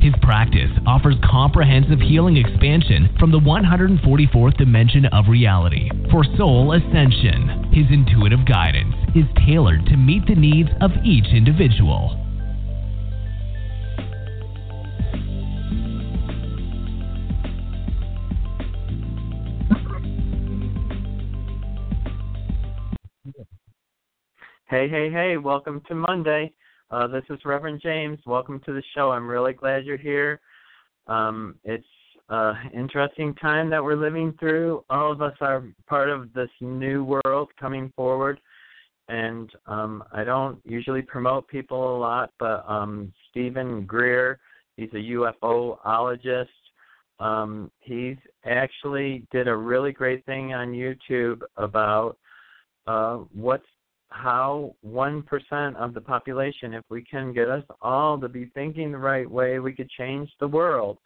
His practice offers comprehensive healing expansion from the 144th dimension of reality for soul ascension. His intuitive guidance is tailored to meet the needs of each individual. Hey, hey, hey, welcome to Monday. Uh, this is Reverend James. Welcome to the show. I'm really glad you're here. Um, it's an interesting time that we're living through. All of us are part of this new world coming forward. And um, I don't usually promote people a lot, but um, Steven Greer, he's a UFOologist. Um, he's actually did a really great thing on YouTube about uh, what's how 1% of the population, if we can get us all to be thinking the right way, we could change the world.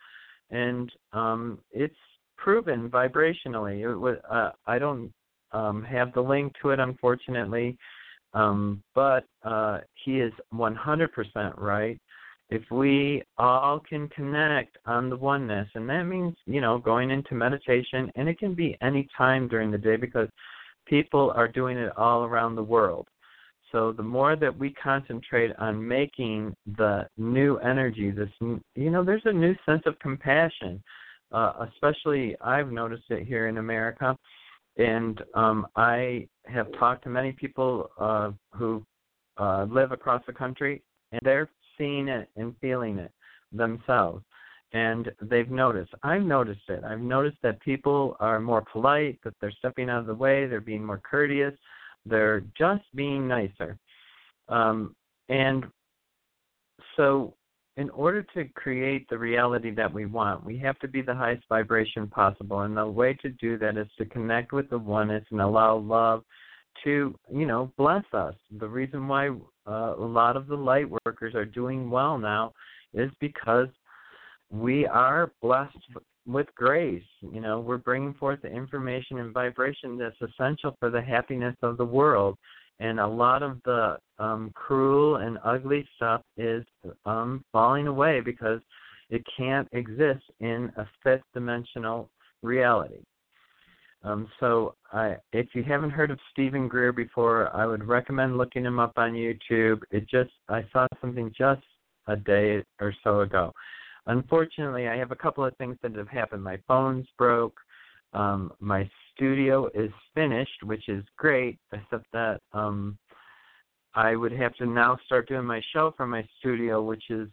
And um, it's proven vibrationally. It was, uh, I don't um, have the link to it, unfortunately, um, but uh, he is 100% right. If we all can connect on the oneness, and that means, you know, going into meditation, and it can be any time during the day because people are doing it all around the world. So the more that we concentrate on making the new energy, this you know, there's a new sense of compassion. Uh, especially, I've noticed it here in America, and um, I have talked to many people uh, who uh, live across the country, and they're seeing it and feeling it themselves and they've noticed. I've noticed it. I've noticed that people are more polite, that they're stepping out of the way, they're being more courteous, they're just being nicer. Um, and so, in order to create the reality that we want, we have to be the highest vibration possible. And the way to do that is to connect with the oneness and allow love to, you know, bless us. The reason why uh, a lot of the light workers are doing well now is because we are blessed with grace. You know, we're bringing forth the information and vibration that's essential for the happiness of the world. And a lot of the um, cruel and ugly stuff is um, falling away because it can't exist in a fifth dimensional reality. Um, so, I, if you haven't heard of Steven Greer before, I would recommend looking him up on YouTube. It just I saw something just a day or so ago. Unfortunately, I have a couple of things that have happened. My phone's broke. Um, my studio is finished, which is great, except that um, I would have to now start doing my show from my studio, which is,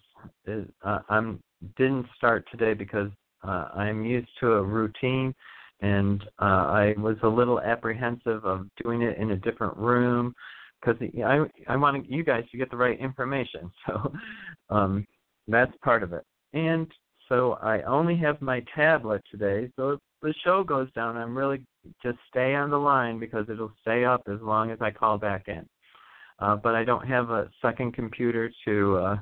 is uh, I'm didn't start today because uh, I'm used to a routine, and uh, I was a little apprehensive of doing it in a different room because I I want you guys to get the right information. So um, that's part of it. And so I only have my tablet today. So if the show goes down, I'm really just stay on the line because it'll stay up as long as I call back in. Uh, but I don't have a second computer to uh,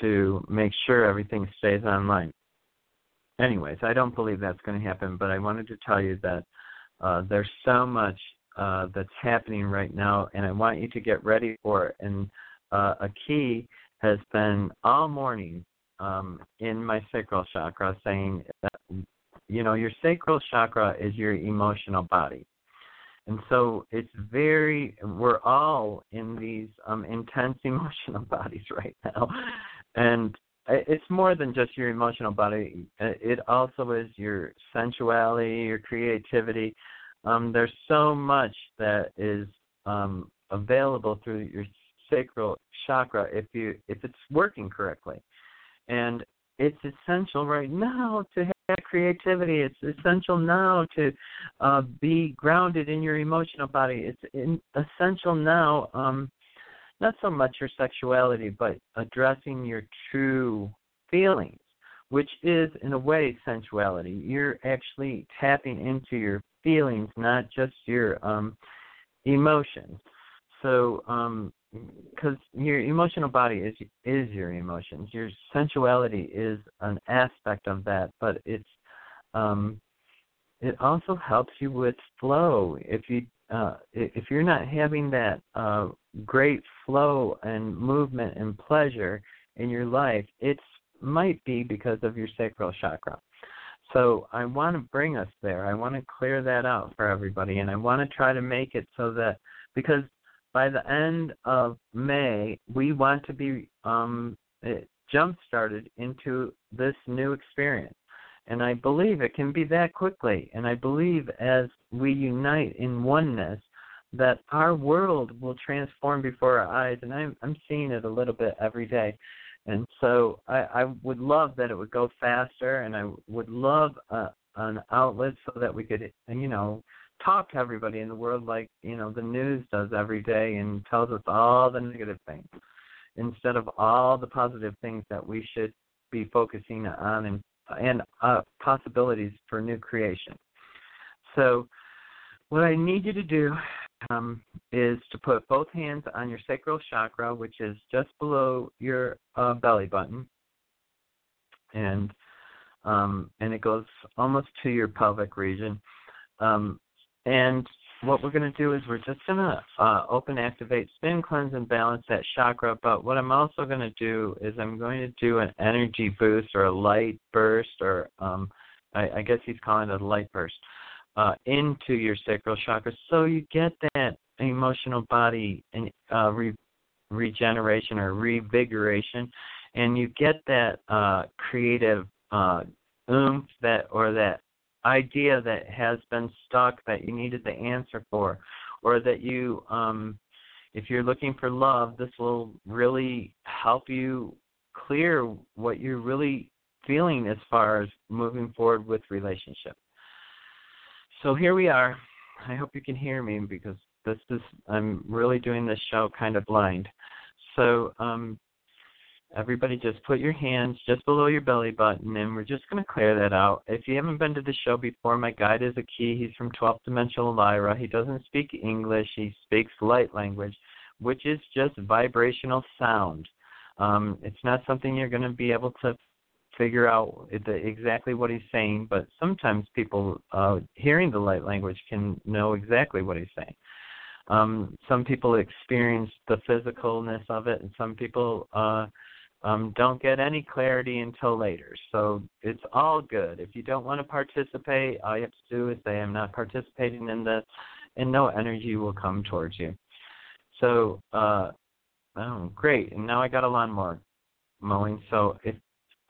to make sure everything stays online. Anyways, I don't believe that's going to happen. But I wanted to tell you that uh, there's so much uh, that's happening right now, and I want you to get ready for it. And uh, a key has been all morning um, in my sacral chakra saying that you know your sacral chakra is your emotional body. And so it's very we're all in these um intense emotional bodies right now. And it's more than just your emotional body. It also is your sensuality your creativity. Um there's so much that is um available through your sacral chakra if you if it's working correctly and it's essential right now to have creativity. It's essential now to uh, be grounded in your emotional body. It's in, essential now, um, not so much your sexuality, but addressing your true feelings, which is, in a way, sensuality. You're actually tapping into your feelings, not just your um, emotions. So, because your emotional body is is your emotions. Your sensuality is an aspect of that, but it's um, it also helps you with flow. If you uh, if you're not having that uh, great flow and movement and pleasure in your life, it might be because of your sacral chakra. So I want to bring us there. I want to clear that out for everybody, and I want to try to make it so that because by the end of May, we want to be um, jump started into this new experience. And I believe it can be that quickly. And I believe as we unite in oneness, that our world will transform before our eyes. And I'm I'm seeing it a little bit every day. And so I, I would love that it would go faster, and I would love a, an outlet so that we could, you know, talk to everybody in the world like you know the news does every day and tells us all the negative things instead of all the positive things that we should be focusing on and and uh, possibilities for new creation. So, what I need you to do um, is to put both hands on your sacral chakra, which is just below your uh, belly button, and um, and it goes almost to your pelvic region. Um, and what we're going to do is we're just going to uh, open, activate, spin, cleanse, and balance that chakra. But what I'm also going to do is I'm going to do an energy boost or a light burst, or um, I, I guess he's calling it a light burst, uh, into your sacral chakra, so you get that emotional body and uh, re- regeneration or revigoration, and you get that uh, creative uh, oomph that or that idea that has been stuck that you needed the answer for, or that you, um, if you're looking for love, this will really help you clear what you're really feeling as far as moving forward with relationship. So here we are. I hope you can hear me because this is I'm really doing this show kind of blind. So um, Everybody just put your hands just below your belly button and we're just going to clear that out. If you haven't been to the show before, my guide is a key. He's from 12th Dimensional Lyra. He doesn't speak English. He speaks light language, which is just vibrational sound. Um, it's not something you're going to be able to figure out the, exactly what he's saying, but sometimes people uh, hearing the light language can know exactly what he's saying. Um, some people experience the physicalness of it, and some people uh, um, don't get any clarity until later. So it's all good. If you don't want to participate, all you have to do is say, I'm not participating in this, and no energy will come towards you. So, uh, oh, great. And now I got a lawnmower mowing. So if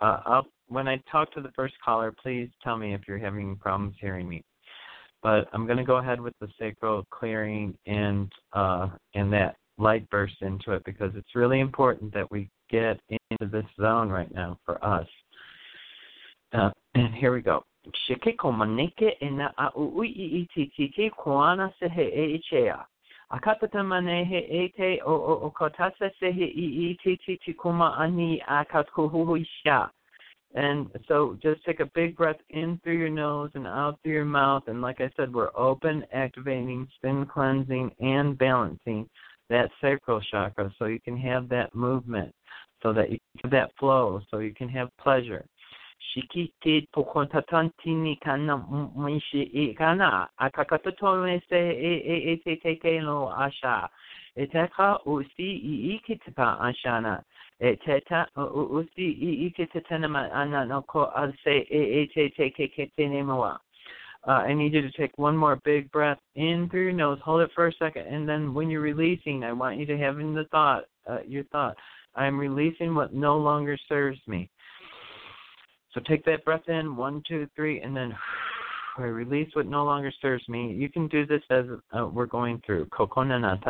uh, I'll, when I talk to the first caller, please tell me if you're having problems hearing me. But I'm going to go ahead with the sacral clearing and uh, and that light burst into it because it's really important that we get into this zone right now for us. Uh, and here we go. Shike ina a ui i ti ti se he e he e te o o o se he i i ti ti ti kuma ani a isha. And so just take a big breath in through your nose and out through your mouth. And like I said, we're open, activating, spin cleansing, and balancing that sacral chakra so you can have that movement so that you have that flow, so you can have pleasure. Uh, I need you to take one more big breath in through your nose. Hold it for a second, and then when you're releasing, I want you to have in the thought, uh, your thought, I'm releasing what no longer serves me. So take that breath in, one, two, three, and then I release what no longer serves me. You can do this as uh, we're going through. Kokonana.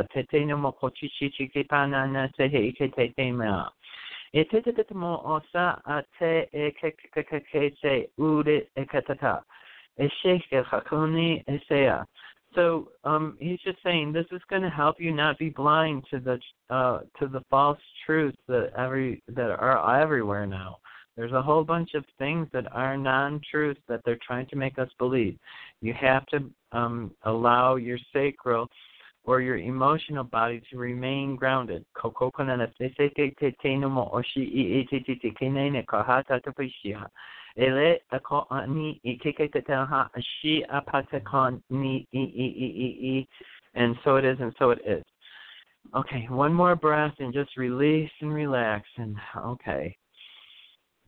So um, he's just saying this is going to help you not be blind to the uh, to the false truths that every that are everywhere now. There's a whole bunch of things that are non-truths that they're trying to make us believe. You have to um, allow your sacral or your emotional body to remain grounded. Ele ni shi ni and so it is and so it is. Okay, one more breath and just release and relax and okay.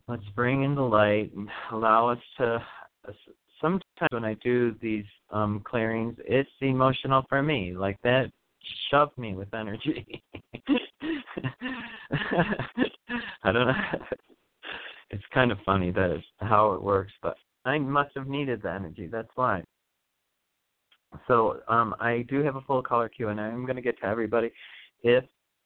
Let's bring in the light and allow us to sometimes when I do these um clearings it's emotional for me. Like that shoved me with energy. I don't know it's kind of funny that is how it works, but I must have needed the energy. That's why. So um, I do have a full caller queue, and I'm going to get to everybody. If,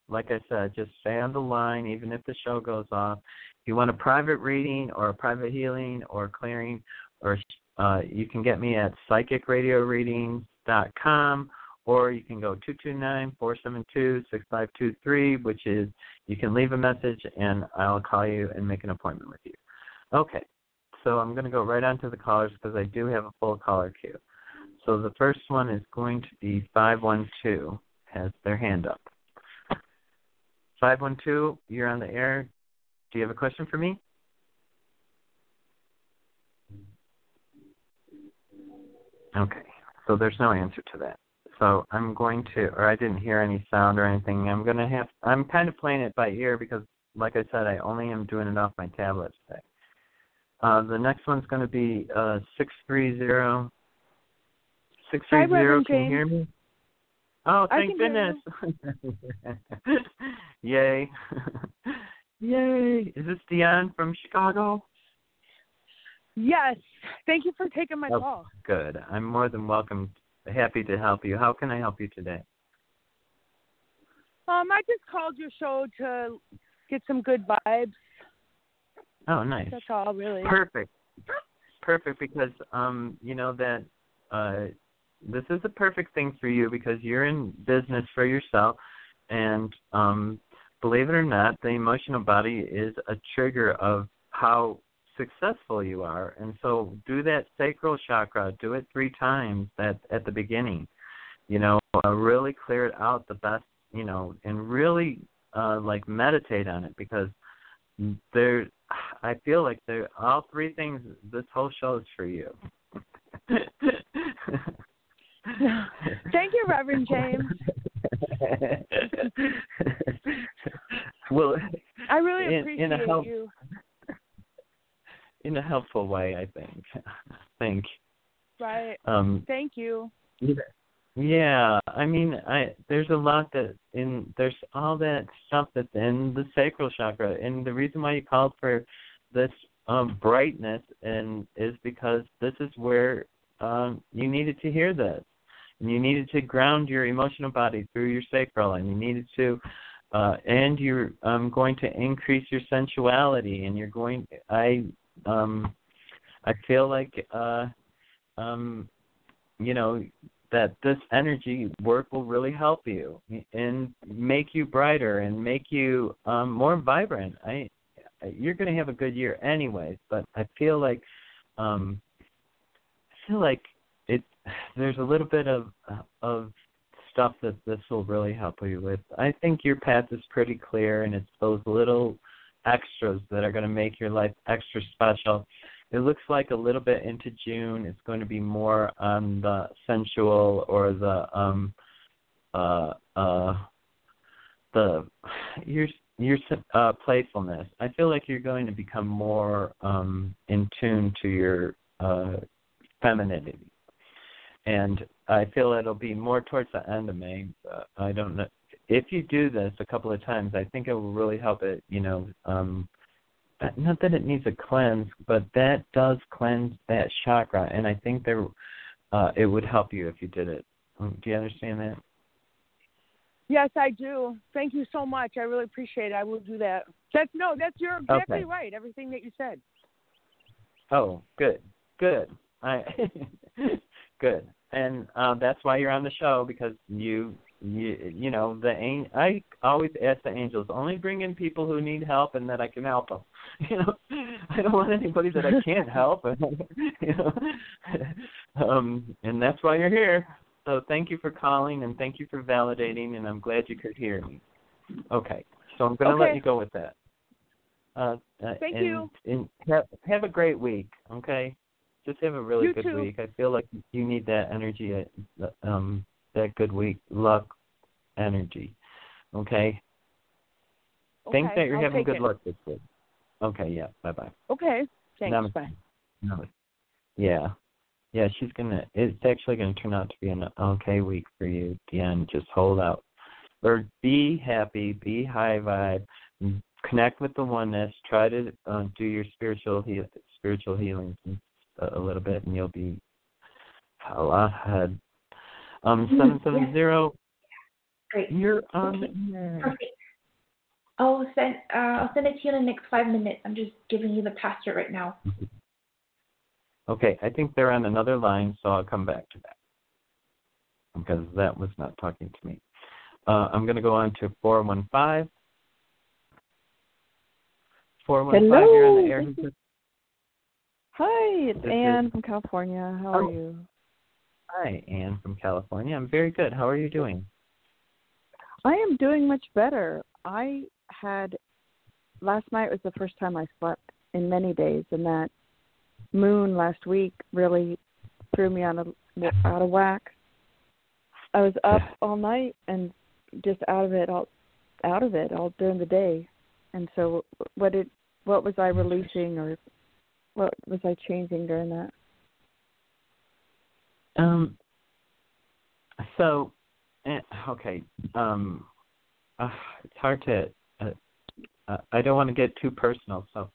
like I said, just stay on the line, even if the show goes off. If you want a private reading or a private healing or clearing, or uh, you can get me at psychicradioreadings.com or you can go 229-472-6523, which is you can leave a message and I'll call you and make an appointment with you. Okay, so I'm going to go right on to the callers because I do have a full caller queue. So the first one is going to be 512, has their hand up. 512, you're on the air. Do you have a question for me? Okay, so there's no answer to that so I'm going to, or I didn't hear any sound or anything. I'm going to have, I'm kind of playing it by ear because, like I said, I only am doing it off my tablet today. Uh, the next one's going to be uh, 630. 630, can you hear me? Oh, thank goodness. Yay. Yay. Is this Dion from Chicago? Yes. Thank you for taking my oh, call. Good. I'm more than welcome happy to help you. How can I help you today? Um, I just called your show to get some good vibes. Oh, nice. That's all, really. Perfect. Perfect, because um, you know that uh, this is the perfect thing for you because you're in business for yourself, and um, believe it or not, the emotional body is a trigger of how successful you are. And so do that sacral chakra, do it three times at at the beginning. You know, uh, really clear it out the best, you know, and really uh like meditate on it because there I feel like there all three things this whole show is for you. Thank you, Reverend James. well, I really in, appreciate in a help, you in a helpful way, I think. think. Right. Um Thank you. Yeah, I mean, I there's a lot that in there's all that stuff that's in the sacral chakra, and the reason why you called for this um brightness and is because this is where um you needed to hear this, and you needed to ground your emotional body through your sacral, and you needed to uh and you're um going to increase your sensuality, and you're going I um I feel like uh um you know that this energy work will really help you and make you brighter and make you um more vibrant. I you're going to have a good year anyways, but I feel like um I feel like it there's a little bit of of stuff that this will really help you with. I think your path is pretty clear and it's those little extras that are going to make your life extra special. It looks like a little bit into June it's going to be more on the sensual or the um uh uh the your your uh playfulness. I feel like you're going to become more um in tune to your uh femininity. And I feel it'll be more towards the end of May. Uh, I don't know if you do this a couple of times, I think it will really help it. You know, um, not that it needs a cleanse, but that does cleanse that chakra, and I think there, uh, it would help you if you did it. Um, do you understand that? Yes, I do. Thank you so much. I really appreciate it. I will do that. That's no, that's you're exactly okay. right. Everything that you said. Oh, good, good. I good, and uh, that's why you're on the show because you you, you know the I always ask the angels only bring in people who need help and that I can help them. You know, I don't want anybody that I can't help. you know, um, and that's why you're here. So thank you for calling and thank you for validating, and I'm glad you could hear me. Okay, so I'm going to Okay. let you go with that. Uh, uh, Thank and, you. And have, have a great week. Okay, just have a really You good too. week. I feel like you need that energy, uh, um, that good week, luck, energy. Okay. Think that you're I'll having good it. luck this week. Okay. Yeah. Bye bye. Okay. Thanks. Namaste. Bye. No. Yeah. Yeah, she's gonna it's actually gonna turn out to be an okay week for you, Deanne. Just hold out. Or be happy, be high vibe, connect with the oneness, try to uh, do your spiritual heal spiritual healings a, a little bit and you'll be a lot ahead. Um Mhm, seven seven zero Great. you're on Okay. the air. Perfect. I'll send uh, I'll send it to you in the next five minutes. I'm just giving you the password right now. Okay, I think they're on another line, so I'll come back to that. Because that was not talking to me. Uh, I'm going to go on to 415. 415, you're on the air. Hello, Hi, it's This is- Anne from California. How are Oh. you? Hi, Anne from California. I'm very good. How are you doing? I am doing much better. I had last night was the first time I slept in many days, and that moon last week really threw me on a out of whack. I was up all night and just out of it all out of it all during the day. And so what did what was I releasing or what was I changing during that? Um. So, eh, okay. Um, uh, it's hard to. Uh, uh, I don't want to get too personal, so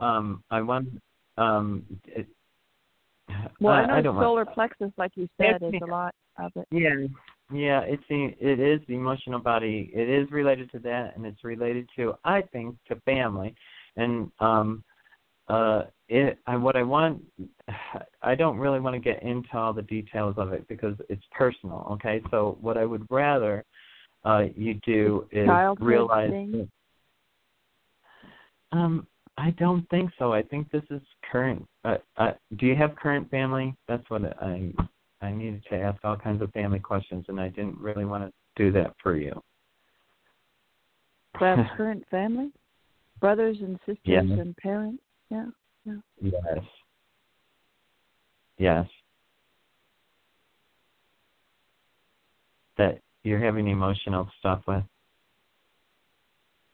um, I want. Um, it, Well, uh, I know don't want- solar plexus, like you said, is a lot of it. Yeah, yeah, it's the it is the emotional body. It is related to that, and it's related to I think to family, and um, uh, it. I, what I want, I don't really want to get into all the details of it because it's personal. Okay, so what I would rather uh you do is Childhood realize. thing? that- um, I don't think so. I think this is current. Uh, uh, do you have current family? That's what I I needed to ask all kinds of family questions, and I didn't really want to do that for you. So current family, brothers and sisters Yeah. and parents. Yeah, yeah. Yes. Yes. That you're having emotional stuff with.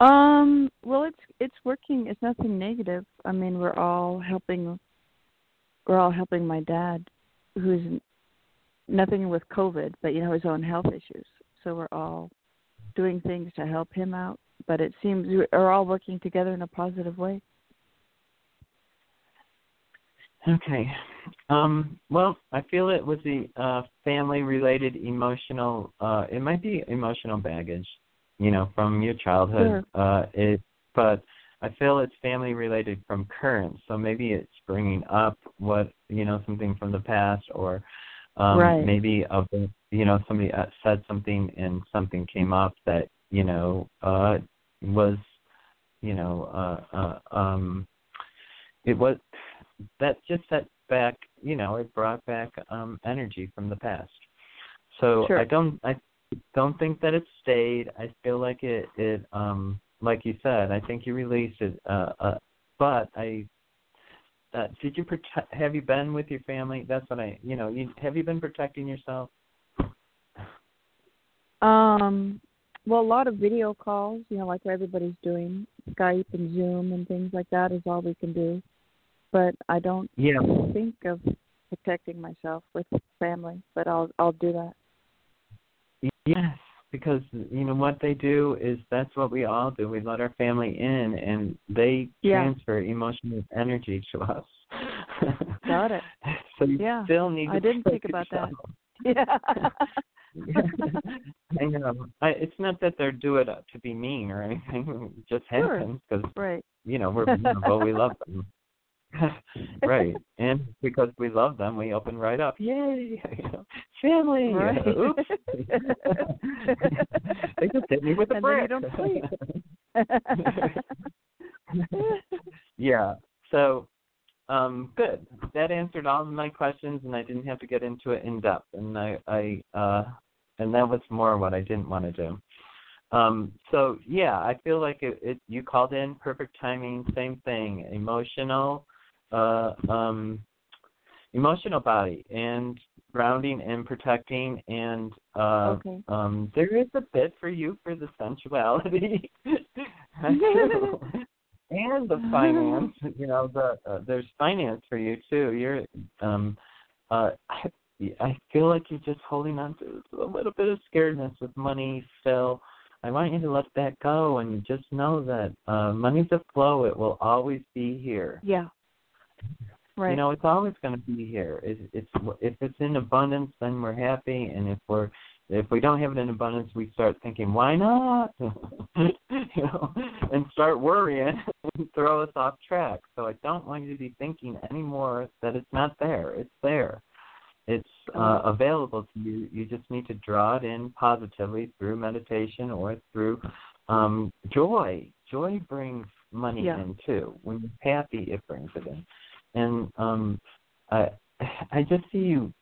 Um. Well, it's it's working. It's nothing negative. I mean, we're all helping. We're all helping my dad, who's nothing with COVID, but you know his own health issues. So we're all doing things to help him out. But it seems we're all working together in a positive way. Okay. Um, well, I feel it was the uh, family related emotional uh it might be emotional baggage, you know, from your childhood. Uh it but I feel it's family related from current. So maybe it's bringing up what, you know, something from the past or um Right. maybe of the, you know, somebody uh, said something and something came up that, you know, uh was you know, uh uh um it was that just set back you know it brought back um energy from the past so Sure. i don't i don't think that it stayed i feel like it it um like you said i think you released it uh uh but i uh, did you protect have you been with your family that's what i you know you have you been protecting yourself Um, well, a lot of video calls, you know, like everybody's doing, Skype and Zoom and things like that is all we can do. But I don't yeah think of protecting myself with family, but I'll I'll do that. Yes, because you know what they do is that's what we all do. We let our family in, and they Yeah. transfer emotional energy to us. Got it. so you Yeah, still need. To I didn't think about that. Yeah. I know. I, it's not that they're do it to be mean or anything. It just Sure. happens because right. you know we're vulnerable. we love them. right, and because we love them, we open right up. Yay! You know, family. Right. Oops. they just hit me with a And then you brick. don't sleep. yeah. so um, good. That answered all of my questions, and I didn't have to get into it in depth. And I, I uh, and that was more what I didn't want to do. Um, so yeah, I feel like it, it. You called in perfect timing. Same thing. Emotional, uh, um, emotional body, and grounding and protecting. And uh, Okay. um, there is a bit for you for the sensuality. and the finance. You know, the uh, there's finance for you too. You're um uh I I feel like you're just holding on to a little bit of scaredness with money still. I want you to let that go and just know that uh money's a flow. It will always be here. Yeah. Right. You know, it's always going to be here. It, it's if it's in abundance, then we're happy, and if we're if we don't have it in abundance, we start thinking, why not? you know, and start worrying and throw us off track. So I don't want you to be thinking anymore that it's not there. It's there. It's uh, available to you. You just need to draw it in positively through meditation or through um, joy. Joy brings money Yeah. in too. When you're happy, it brings it in. And um, I, I just see you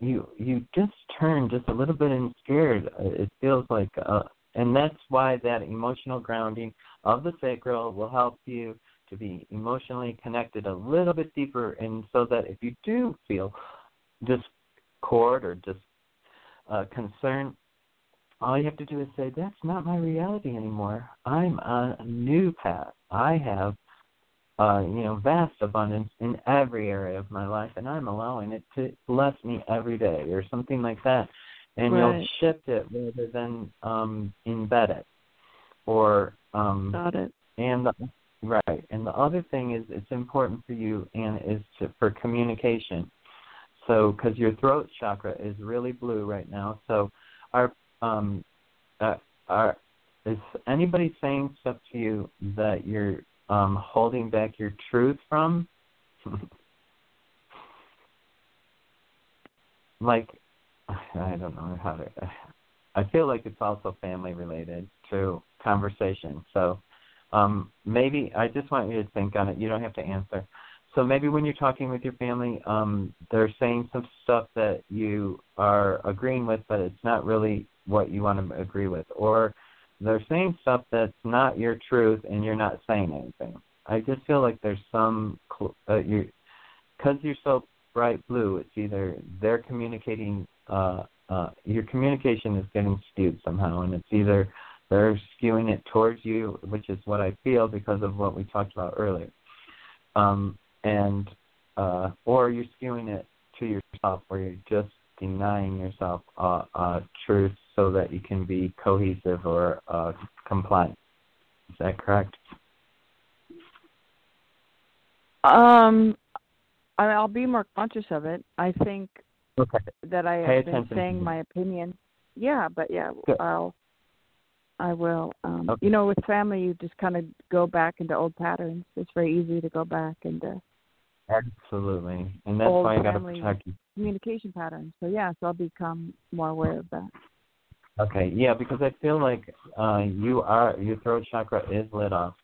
you you just turn just a little bit and scared. Uh, It feels like, uh, and that's why that emotional grounding of the sacral will help you to be emotionally connected a little bit deeper, and so that if you do feel discord or just uh, concern, all you have to do is say, "That's not my reality anymore. I'm on a new path. I have uh, you know, vast abundance in every area of my life, and I'm allowing it to bless me every day, or something like that. And you'll shift it rather than um, embed it, or um, Got it. and the, right. And the other thing is, it's important for you, and is to for communication. So, because your throat chakra is really blue right now, so our um, uh, are is anybody saying stuff to you that you're um holding back your truth from? like I don't know how to I feel like it's also family related to conversation. So um maybe I just want you to think on it. You don't have to answer. So maybe when you're talking with your family, um, they're saying some stuff that you are agreeing with, but it's not really what you want to agree with, or they're saying stuff that's not your truth, and you're not saying anything. I just feel like there's some uh, you because you're so bright blue. It's either they're communicating, uh, uh, your communication is getting skewed somehow, and it's either they're skewing it towards you, which is what I feel because of what we talked about earlier. Um, and uh, or you're skewing it to yourself, where you're just denying yourself uh, uh, truth so that you can be cohesive or uh, compliant. Is that correct? Um, I- I'll be more conscious of it. I think Okay. that I Pay have been saying my opinion. Yeah, but yeah, Good. I'll. I will. Um, Okay. You know, with family, you just kind of go back into old patterns. It's very easy to go back into Absolutely. And that's why I got to protect you. communication patterns. So yeah, so I'll become more aware of that. Okay, yeah, because I feel like uh you are your throat chakra is lit off,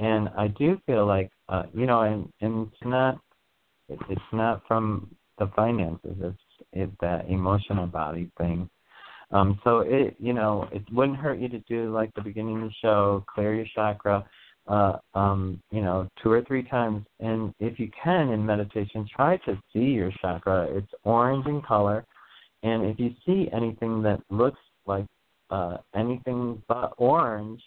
and I do feel like uh you know, and and it's not it, it's not from the finances, it's it's that emotional body thing. Um, so it you know it wouldn't hurt you to do like the beginning of the show, clear your chakra, uh, um, you know, two or three times, and if you can in meditation, try to see your chakra. It's orange in color, and if you see anything that looks like uh, anything but orange,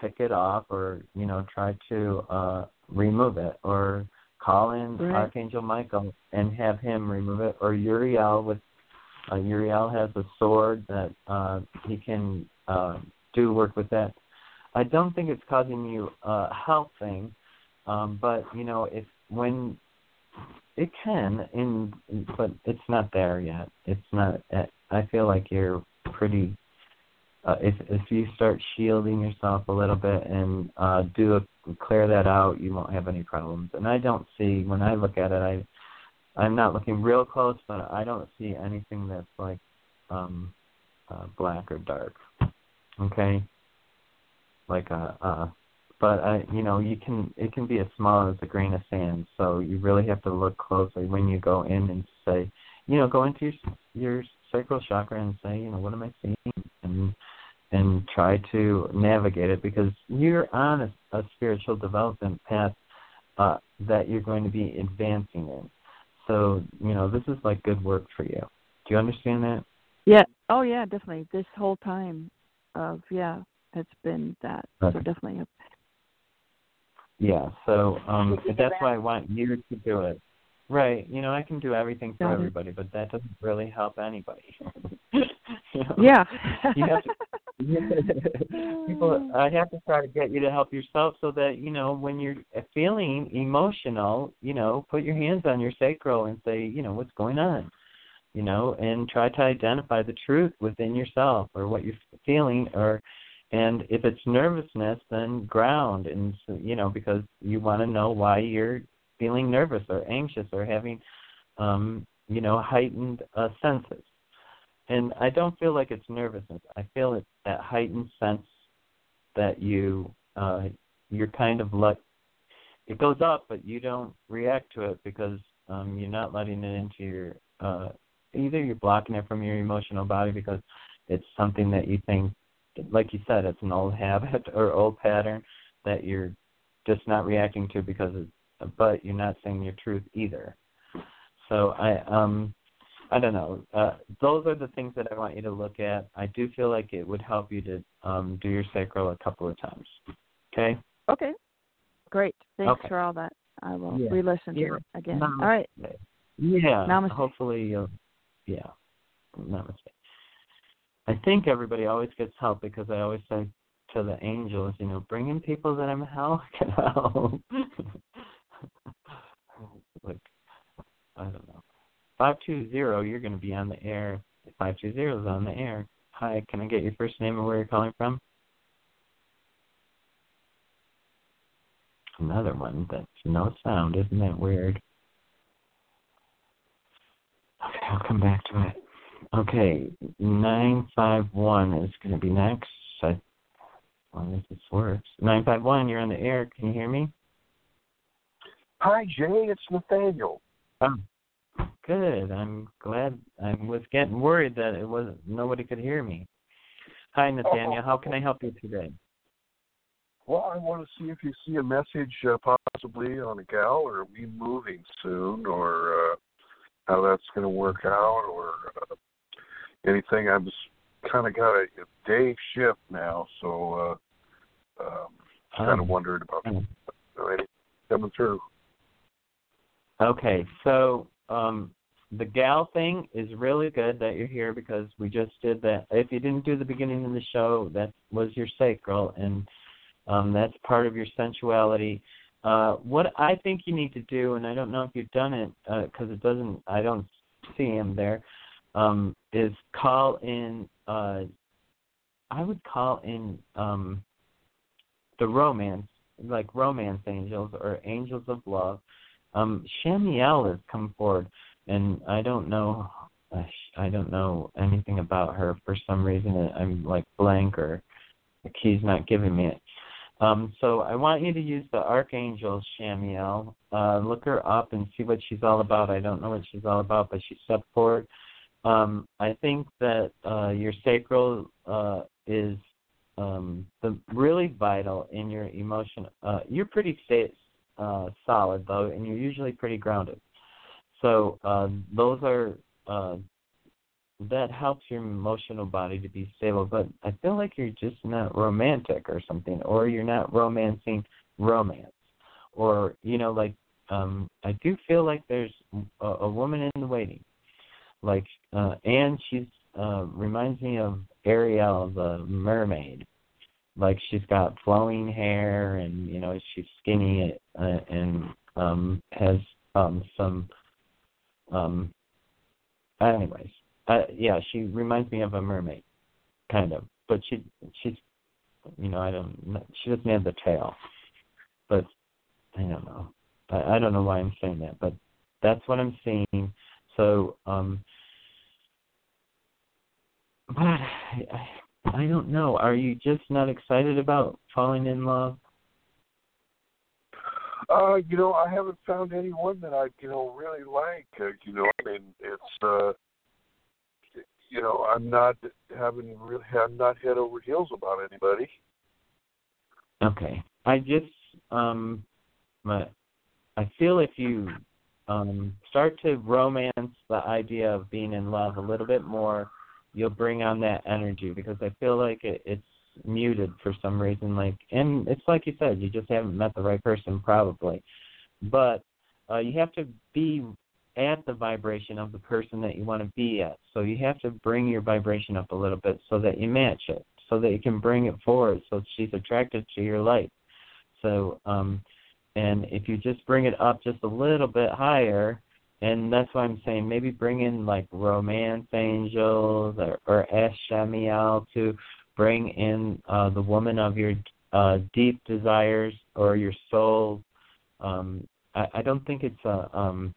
pick it off, or you know, try to uh, remove it, or call in Right. Archangel Michael and have him remove it, or Uriel with uh, Uriel has a sword that uh, he can uh, do work with that. I don't think it's causing you a health thing, um, but you know, if when it can, in but it's not there yet. It's not. I feel like you're pretty. Uh, if if you start shielding yourself a little bit and uh, do a, clear that out, you won't have any problems. And I don't see when I look at it, I I'm not looking real close, but I don't see anything that's like um uh black or dark. Okay? Like a a but I, you know, you can it can be as small as a grain of sand. So you really have to look closely when you go in and say, you know, go into your your sacral chakra and say, you know, what am I seeing, and and try to navigate it because you're on a, a spiritual development path uh, that you're going to be advancing in. So you know, this is like good work for you. Do you understand that? Yeah. Oh yeah, definitely. This whole time of yeah, it's been that. So definitely. Yeah. So um that's why I want you to do it. Right. You know, I can do everything for everybody, but that doesn't really help anybody. you know? Yeah. you have to people I have to try to get you to help yourself so that, you know, when you're feeling emotional, you know, put your hands on your sacral and say, you know, what's going on? You know, and try to identify the truth within yourself or what you're feeling or and if it's nervousness then ground and you know because you want to know why you're feeling nervous or anxious or having um you know heightened uh, senses. And i don't feel like it's nervousness. I feel it's that heightened sense that you uh you're kind of like it goes up but you don't react to it because um you're not letting it into your uh either you're blocking it from your emotional body because it's something that you think like you said it's an old habit or old pattern that you're just not reacting to because of but you're not saying your truth either. So I um I don't know. Uh, those are the things that I want you to look at. I do feel like it would help you to um, do your sacral a couple of times. Okay. Okay. Great. Thanks okay. for all that. I will yeah. re-listen yeah. to it again. Namaste. All right. Yeah. Namaste. Hopefully, you'll. Yeah. Namaste. I think everybody always gets help because I always say to the angels, you know, bring in people that I'm help can help. like I don't know. Five two zero, you're going to be on the air. Five two zero is on the air. Hi, can I get your first name and where you're calling from? Another one that's no sound. Isn't that weird? Okay, I'll come back to it. Okay, nine five one is going to be next. I, as long as this works. Nine five one, you're on the air. Can you hear me? Hi, Jay. It's Nathaniel. Oh, good. I'm glad. I was getting worried that it wasn't nobody could hear me. Hi, Nathaniel. How can I help you today? Well, I want to see if you see a message uh, possibly on a gal, or are we moving soon, or uh, how that's going to work out, or uh, anything. I'm just kind of got a, a day shift now, so uh, um, kind of wondered about um, anything coming through. Okay, so um, the gal thing is really good that you're here because we just did that. If you didn't do the beginning of the show, that was your sacral, and um, that's part of your sensuality. Uh, what I think you need to do, and I don't know if you've done it because uh, it doesn't, I don't see him there, um, is call in. Uh, I would call in um, the romance, like romance angels or angels of love um, Chamuel has come forward, and I don't know. I don't know anything about her for some reason. I'm like blank, or the key's not giving me it. Um, so I want you to use the archangel Chamuel. Uh, look her up and see what she's all about. I don't know what she's all about, but she stepped forward. Um, I think that uh, your sacral uh, is um, the really vital in your emotion. Uh, you're pretty sta- uh, solid though, and you're usually pretty grounded. So uh, those are uh, that helps your emotional body to be stable. But I feel like you're just not romantic or something, or you're not romancing romance, or you know, like um, I do feel like there's a, a woman in the waiting, like uh, and she's uh, reminds me of Ariel, the mermaid like she's got flowing hair and you know she's skinny uh, and um has um some um anyways uh yeah she reminds me of a mermaid kind of but she she's you know i don't she doesn't have the tail but i don't know. I i don't know why i'm saying that but that's what i'm seeing. So um but I, I I don't know. Are you just not excited about falling in love? Uh, you know, I haven't found anyone that I, you know, really like. Uh, you know, I mean, it's, uh, you know, I'm not having really, I'm not head over heels about anybody. Okay. I just um but I feel if you um start to romance the idea of being in love a little bit more, you'll bring on that energy because I feel like it, it's muted for some reason like and it's like you said, you just haven't met the right person probably. But uh you have to be at the vibration of the person that you want to be at. So you have to bring your vibration up a little bit so that you match it, so that you can bring it forward so she's attracted to your light. So um and if you just bring it up just a little bit higher, and that's why I'm saying maybe bring in like romance angels or, or Chamuel to bring in uh, the woman of your uh, deep desires or your soul. Um, I, I don't think it's a um,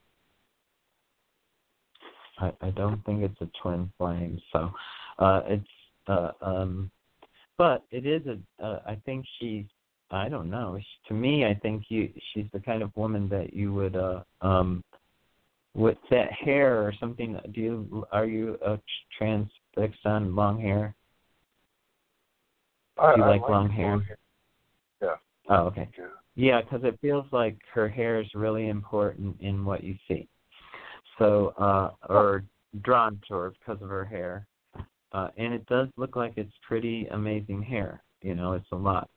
I, I don't think it's a twin flame. So uh, it's uh, um, but it is a. Uh, I think she's I don't know. She, to me, I think you she's the kind of woman that you would uh um with that hair or something. Do you are you a trans transfixed on long hair? I, Do you I like long hair? long hair. Yeah. Oh, okay. Yeah. Yeah, because it feels like her hair is really important in what you see. So, uh, or drawn toward because of her hair, uh, and it does look like it's pretty amazing hair. You know, it's a lot.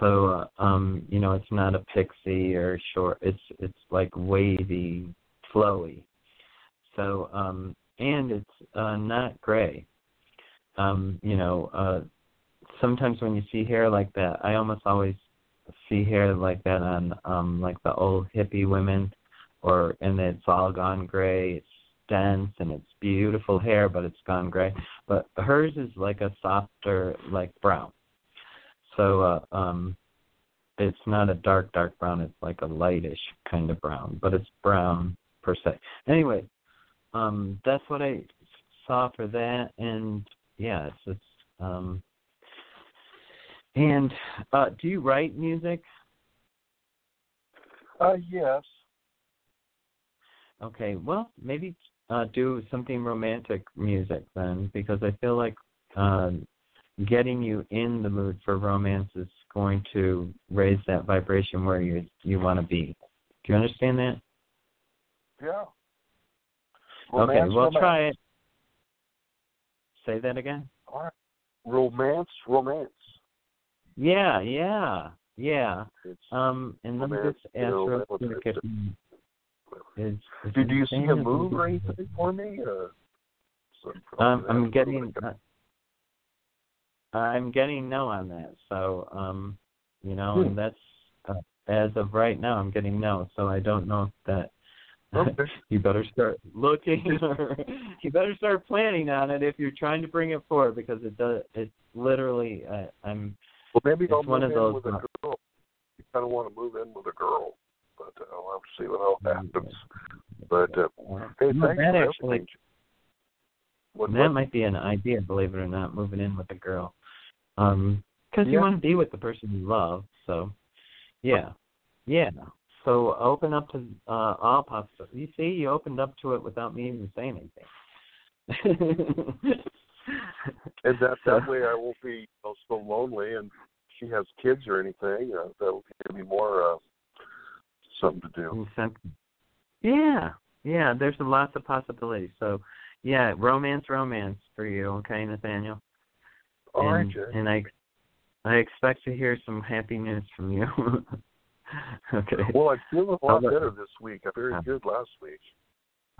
So, uh, um, you know, it's not a pixie or short. It's it's like wavy, flowy. So, um, and it's uh, not gray. Um, you know, uh, sometimes when you see hair like that, I almost always see hair like that on um like the old hippie women or and it's all gone gray. It's dense and it's beautiful hair but it's gone gray. But hers is like a softer like brown. So uh um it's not a dark dark brown, it's like a lightish kind of brown, but it's brown per se. Anyway, um that's what I saw for that and yeah, it's just um and uh, do you write music? Uh, yes. Okay, well, maybe uh, do something romantic music then, because I feel like uh, getting you in the mood for romance is going to raise that vibration where you you want to be. Do you understand that? Yeah. okay, we'll romance. try it. Say that again. All right. Romance, romance. Yeah, yeah, yeah. It's, Um, and let me Romance, just you ask know, real quick. Is, is Did you see a move or anything for me? So Um, I'm getting. Uh, I'm getting no on that. So, um, you know, Hmm. and that's uh, as of right now, I'm getting no. So I don't know if that. Okay. you better start looking, or you better start planning on it if you're trying to bring it forward because it does. It's literally. Uh, I'm. Well, maybe It's I'll one move of in those, with a girl. You kind of want to move in with a girl, but uh, I'll have to see what else happens. But uh, hey, No, thanks that actually- What, that what? might be an idea, believe it or not, moving in with a girl. Um, because you want to be with the person you love. So, yeah, yeah. So open up to uh, all possibilities. You see, you opened up to it without me even saying anything. And that that way I won't be you know, so lonely, and she has kids or anything. Uh, that'll give me more uh, something to do. Yeah, yeah. There's lots of possibilities. So, yeah, romance, romance for you, okay, Nathaniel. All right, and, Jay. and I, I expect to hear some happy news from you. okay. Well, I feel a lot better this week. I very Uh. good last week,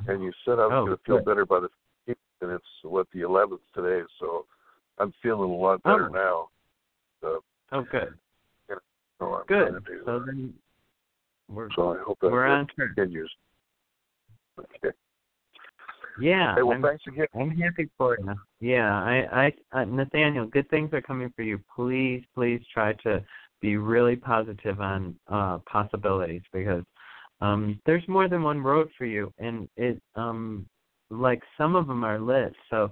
and you said I was Oh, going to feel good. better by the 15th, and it's what the 11th today. So I'm feeling a lot better Oh. now. So, Oh, good. Good. So then we're So I hope that we're on track. continues. Okay. Yeah. Hey, well, I'm, thanks again. I'm happy for you. Yeah, I, I, uh, Nathaniel, good things are coming for you. Please, please try to be really positive on uh possibilities because um there's more than one road for you, and it um like some of them are lit. So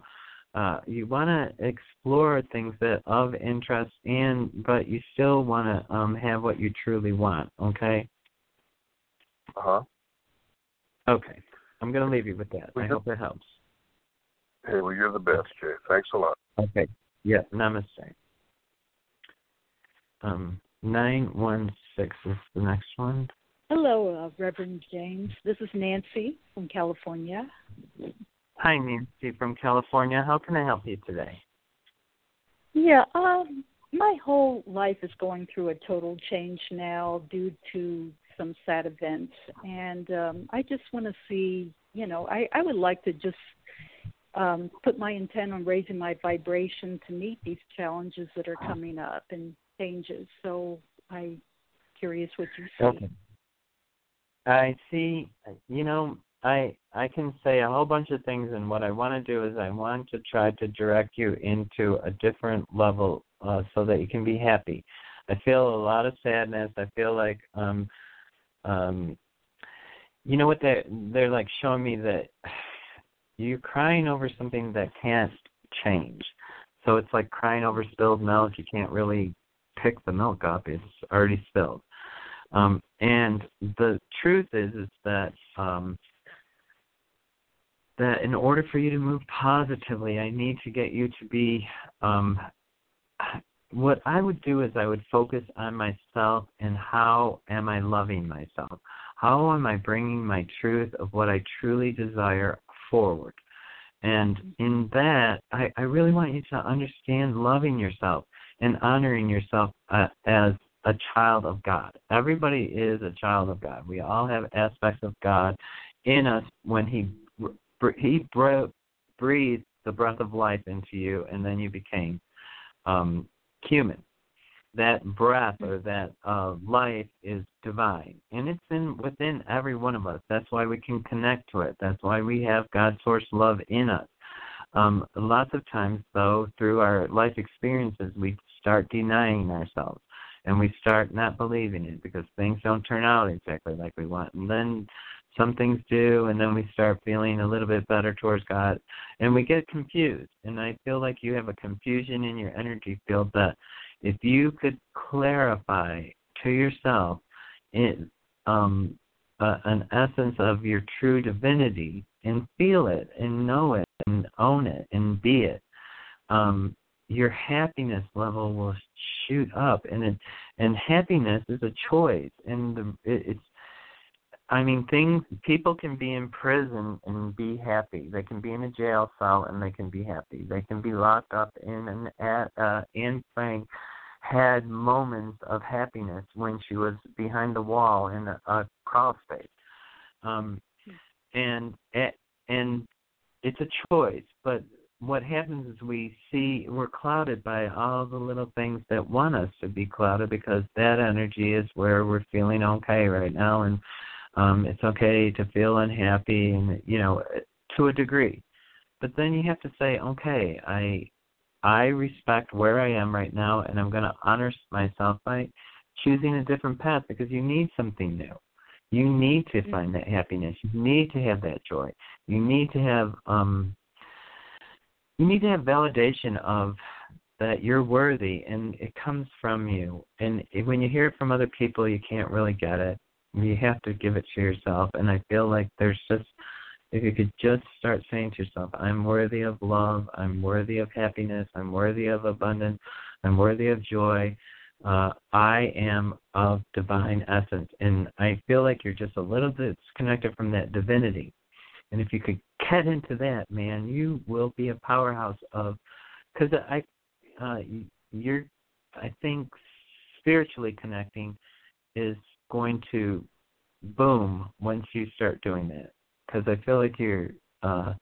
uh you want to explore things that of interest and but you still want to um have what you truly want okay Uh huh. Okay. I'm going to leave you with that. I hope it helps. Hey, well, you're the best, Jay. Thanks a lot. Okay. Yeah. Namaste. Um, nine one six is the next one. Hello, uh, Reverend James. This is Nancy from California. Hi, Nancy from California. How can I help you today? Yeah, um, my whole life is going through a total change now due to some sad events, and um, I just want to see. You know, I I would like to just um, put my intent on raising my vibration to meet these challenges that are coming up and changes. So I'm curious what you see. Okay. I see. You know, I I can say a whole bunch of things, and what I want to do is I want to try to direct you into a different level uh, so that you can be happy. I feel a lot of sadness. I feel like um um you know what they they're like showing me that you're crying over something that can't change. So it's like crying over spilled milk. You can't really pick the milk up; it's already spilled. Um, and the truth is, is that um, that in order for you to move positively, I need to get you to be. Um, what I would do is I would focus on myself and how am I loving myself? How am I bringing my truth of what I truly desire forward. And in that, I, I really want you to understand loving yourself and honoring yourself uh, as a child of God. Everybody is a child of God. We all have aspects of God in us when He He breathed the breath of life into you, and then you became um, human that breath or that uh, life is divine, and it's in within every one of us. That's why we can connect to it. That's why we have God's source love in us. Um, lots of times, though, through our life experiences, we start denying ourselves, and we start not believing it because things don't turn out exactly like we want, and then some things do and then we start feeling a little bit better towards god. And we get confused. And i feel like you have a confusion in your energy field that if you could clarify to yourself um, uh, an essence of your true divinity and feel it and know it and own it and be it, um, your happiness level will shoot up. And it, and happiness is a choice, and the, it, it's I mean, things people can be in prison and be happy. They can be in a jail cell and they can be happy. They can be locked up in an at uh Anne Frank had moments of happiness when she was behind the wall in a, a crawl space. Um and and it's a choice, but what happens is we see we're clouded by all the little things that want us to be clouded because that energy is where we're feeling okay right now and um, it's okay to feel unhappy, and you know, to a degree. But then you have to say, okay, I I respect where I am right now, and I'm going to honor myself by choosing a different path because you need something new. You need to find that happiness. You need to have that joy. You need to have um you need to have validation of that you're worthy and it comes from you. And when you hear it from other people, you can't really get it. You have to give it to yourself. And I feel like there's just, if you could just start saying to yourself, I'm worthy of love, I'm worthy of happiness, I'm worthy of abundance, I'm worthy of joy. Uh, I am of divine essence. And I feel like you're just a little bit disconnected from that divinity. And if you could get into that, man, you will be a powerhouse of, because I, uh, you're, I think, spiritually connecting is going to boom once you start doing that. Because I feel like you're uh,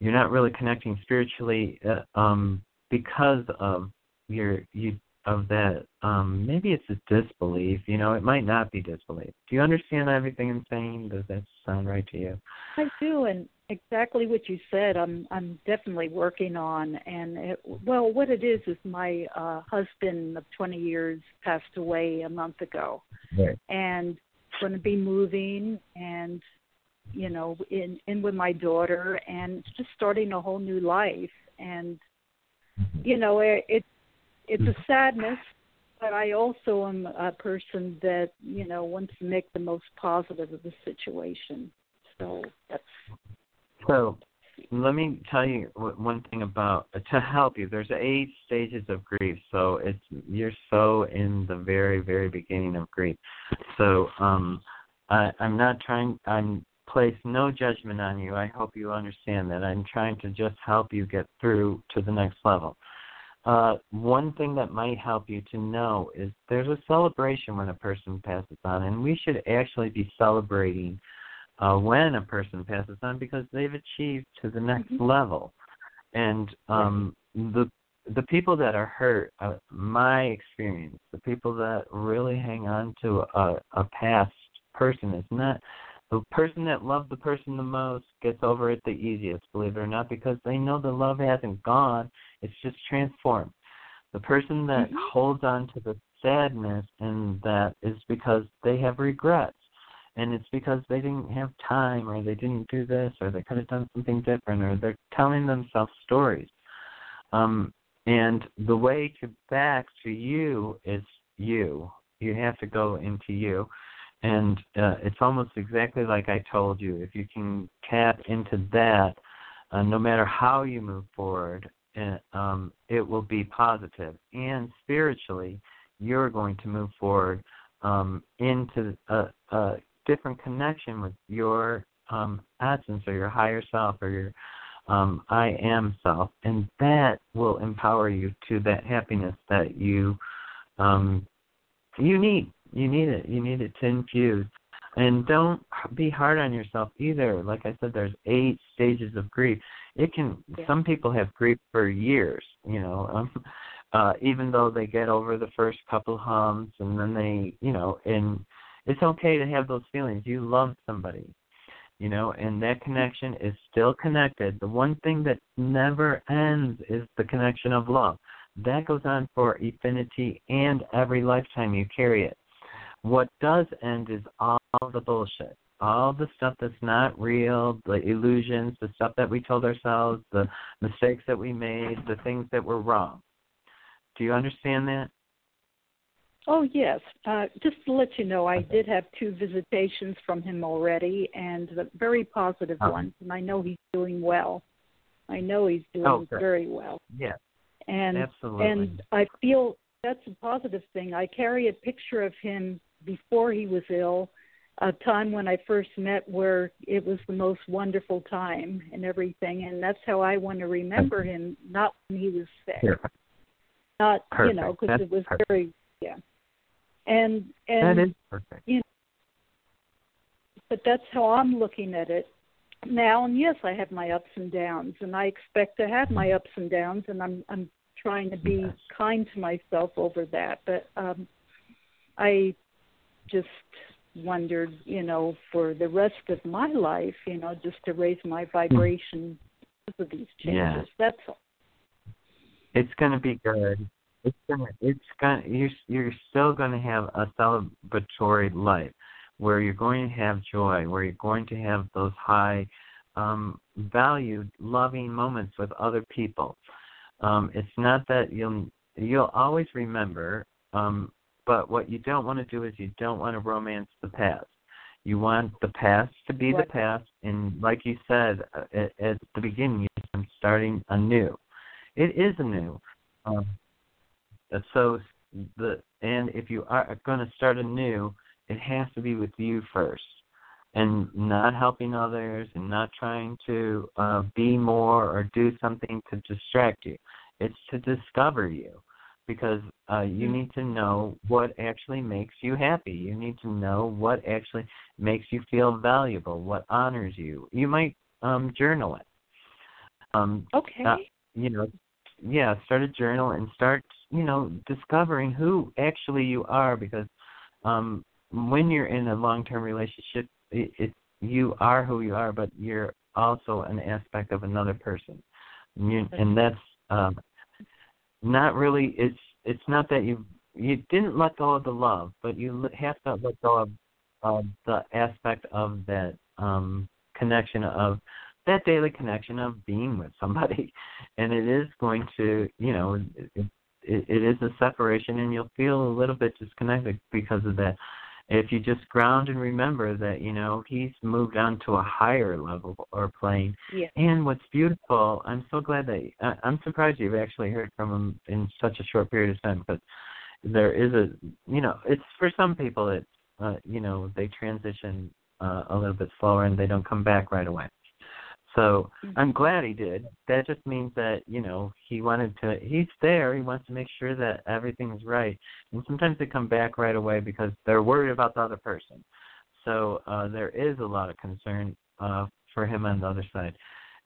you're not really connecting spiritually uh, um, because of your you of that um maybe it's a disbelief you know it might not be disbelief. Do you understand everything i'm saying? Does that sound right to you? I do and exactly what you said i'm i'm definitely working on and it, well what it is is my uh husband of 20 years passed away a month ago. Right. and going to be moving and you know in in with my daughter and just starting a whole new life. And you know it, it it's a sadness but I also am a person that you know wants to make the most positive of the situation. So that's so. Let me tell you one thing about to help you. There's eight stages of grief, so it's you're so in the very very beginning of grief. So um, I, I'm not trying. I'm place no judgment on you. I hope you understand that. I'm trying to just help you get through to the next level. Uh, one thing that might help you to know is there's a celebration when a person passes on, and we should actually be celebrating uh, when a person passes on because they've achieved to the next mm-hmm. level. And um, the the people that are hurt, uh, my experience, the people that really hang on to a, a past person is not the person that loved the person the most gets over it the easiest, believe it or not, because they know the love hasn't gone, it's just transformed. The person that mm-hmm. holds on to the sadness and that is because they have regrets. And it's because they didn't have time or they didn't do this or they could have done something different or they're telling themselves stories. Um, and the way to back to you is you. You have to go into you and uh, it's almost exactly like I told you. If you can tap into that, uh, no matter how you move forward, uh, um, it will be positive. And spiritually, you're going to move forward um, into a, a, different connection with your um, essence or your higher self or your um, I am self, and that will empower you to that happiness that you um, you need you need it. You need it to infuse. And don't be hard on yourself either. Like I said, there's eight stages of grief. It can. Yeah. Some people have grief for years. You know, um, uh, even though they get over the first couple humps, and then they, you know, and it's okay to have those feelings. You love somebody, you know, and that connection is still connected. The one thing that never ends is the connection of love. That goes on for infinity and every lifetime you carry it. What does end is all the bullshit. All the stuff that's not real, the illusions, the stuff that we told ourselves, the mistakes that we made, the things that were wrong. Do you understand that? Oh yes. Uh, just to let you know, I did have two visitations from him already, and very positive ones. And I know he's doing well. I know he's doing oh, very well. Yes. And Absolutely. and I feel that's a positive thing. I carry a picture of him before he was ill, a time when I first met where it was the most wonderful time and everything, and that's how I want to remember him. Not when he was sick, not perfect. you know, because it was perfect. very yeah, and and that is perfect. You know, but that's how I'm looking at it now. And yes, I have my ups and downs, and I expect to have my ups and downs, and I'm I'm trying to be yes. kind to myself over that. But um I just wondered, you know, for the rest of my life, you know, just to raise my vibration because of these changes. Yeah. That's all. It's going to be good. It's gonna. It's gonna. You're you're still going to have a celebratory life, where you're going to have joy, where you're going to have those high, um, valued, loving moments with other people. Um, it's not that you'll you'll always remember um, but what you don't want to do is you don't want to romance the past. You want the past to be the past, and like you said uh, at, at the beginning, I'm starting anew. It is anew. Um, so the and if you are going to start anew, it has to be with you first, and not helping others, and not trying to uh, be more or do something to distract you. It's to discover you because uh, you mm-hmm. need to know what actually makes you happy. You need to know what actually makes you feel valuable, what honors you. You might um, journal it. Um, okay. Uh, you know, yeah, start a journal and start, you know, discovering who actually you are because um, when you're in a long-term relationship, it, it you are who you are, but you're also an aspect of another person, and, you, and that's um, not really it's it's not that you you didn't let go of the love, but you have to let go of, of the aspect of that um connection of that daily connection of being with somebody, and it is going to you know it, it, it is a separation, and you'll feel a little bit disconnected because of that. If you just ground and remember that you know he's moved on to a higher level or plane, Yeah. and what's beautiful, I'm so glad that I, I'm surprised you've actually heard from him in such a short period of time because there is a you know it's for some people it's uh, you know they transition uh, a little bit slower and they don't come back right away. So I'm glad he did. That just means that you know he wanted to. He's there. He wants to make sure that everything's right. And sometimes they come back right away because they're worried about the other person. So uh, there is a lot of concern uh, for him on the other side.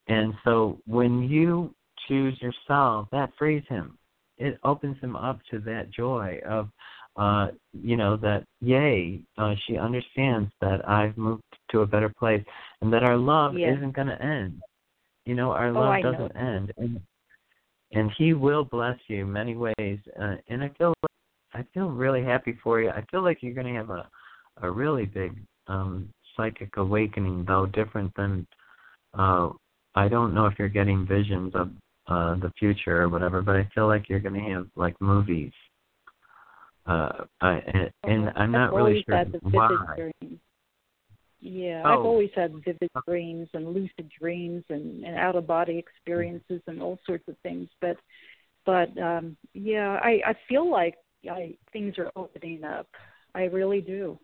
And so when you choose yourself, that frees him. It opens him up to that joy of uh, you know, that yay, uh, she understands that I've moved to a better place and that our love isn't going to end. You know, our Oh, love know. doesn't end, and and He will bless you many ways. Uh, and I feel I feel really happy for you. I feel like you're going to have a a really big um psychic awakening, though different than. Uh, I don't know if you're getting visions of uh the future or whatever, but I feel like you're going to have like movies uh, I, and, and I'm not I've really sure had the vivid why. dreams. Yeah, Oh. I've always had vivid dreams and lucid dreams and, and out of body experiences and all sorts of things. But but um yeah, I, I feel like I things are opening up. I really do.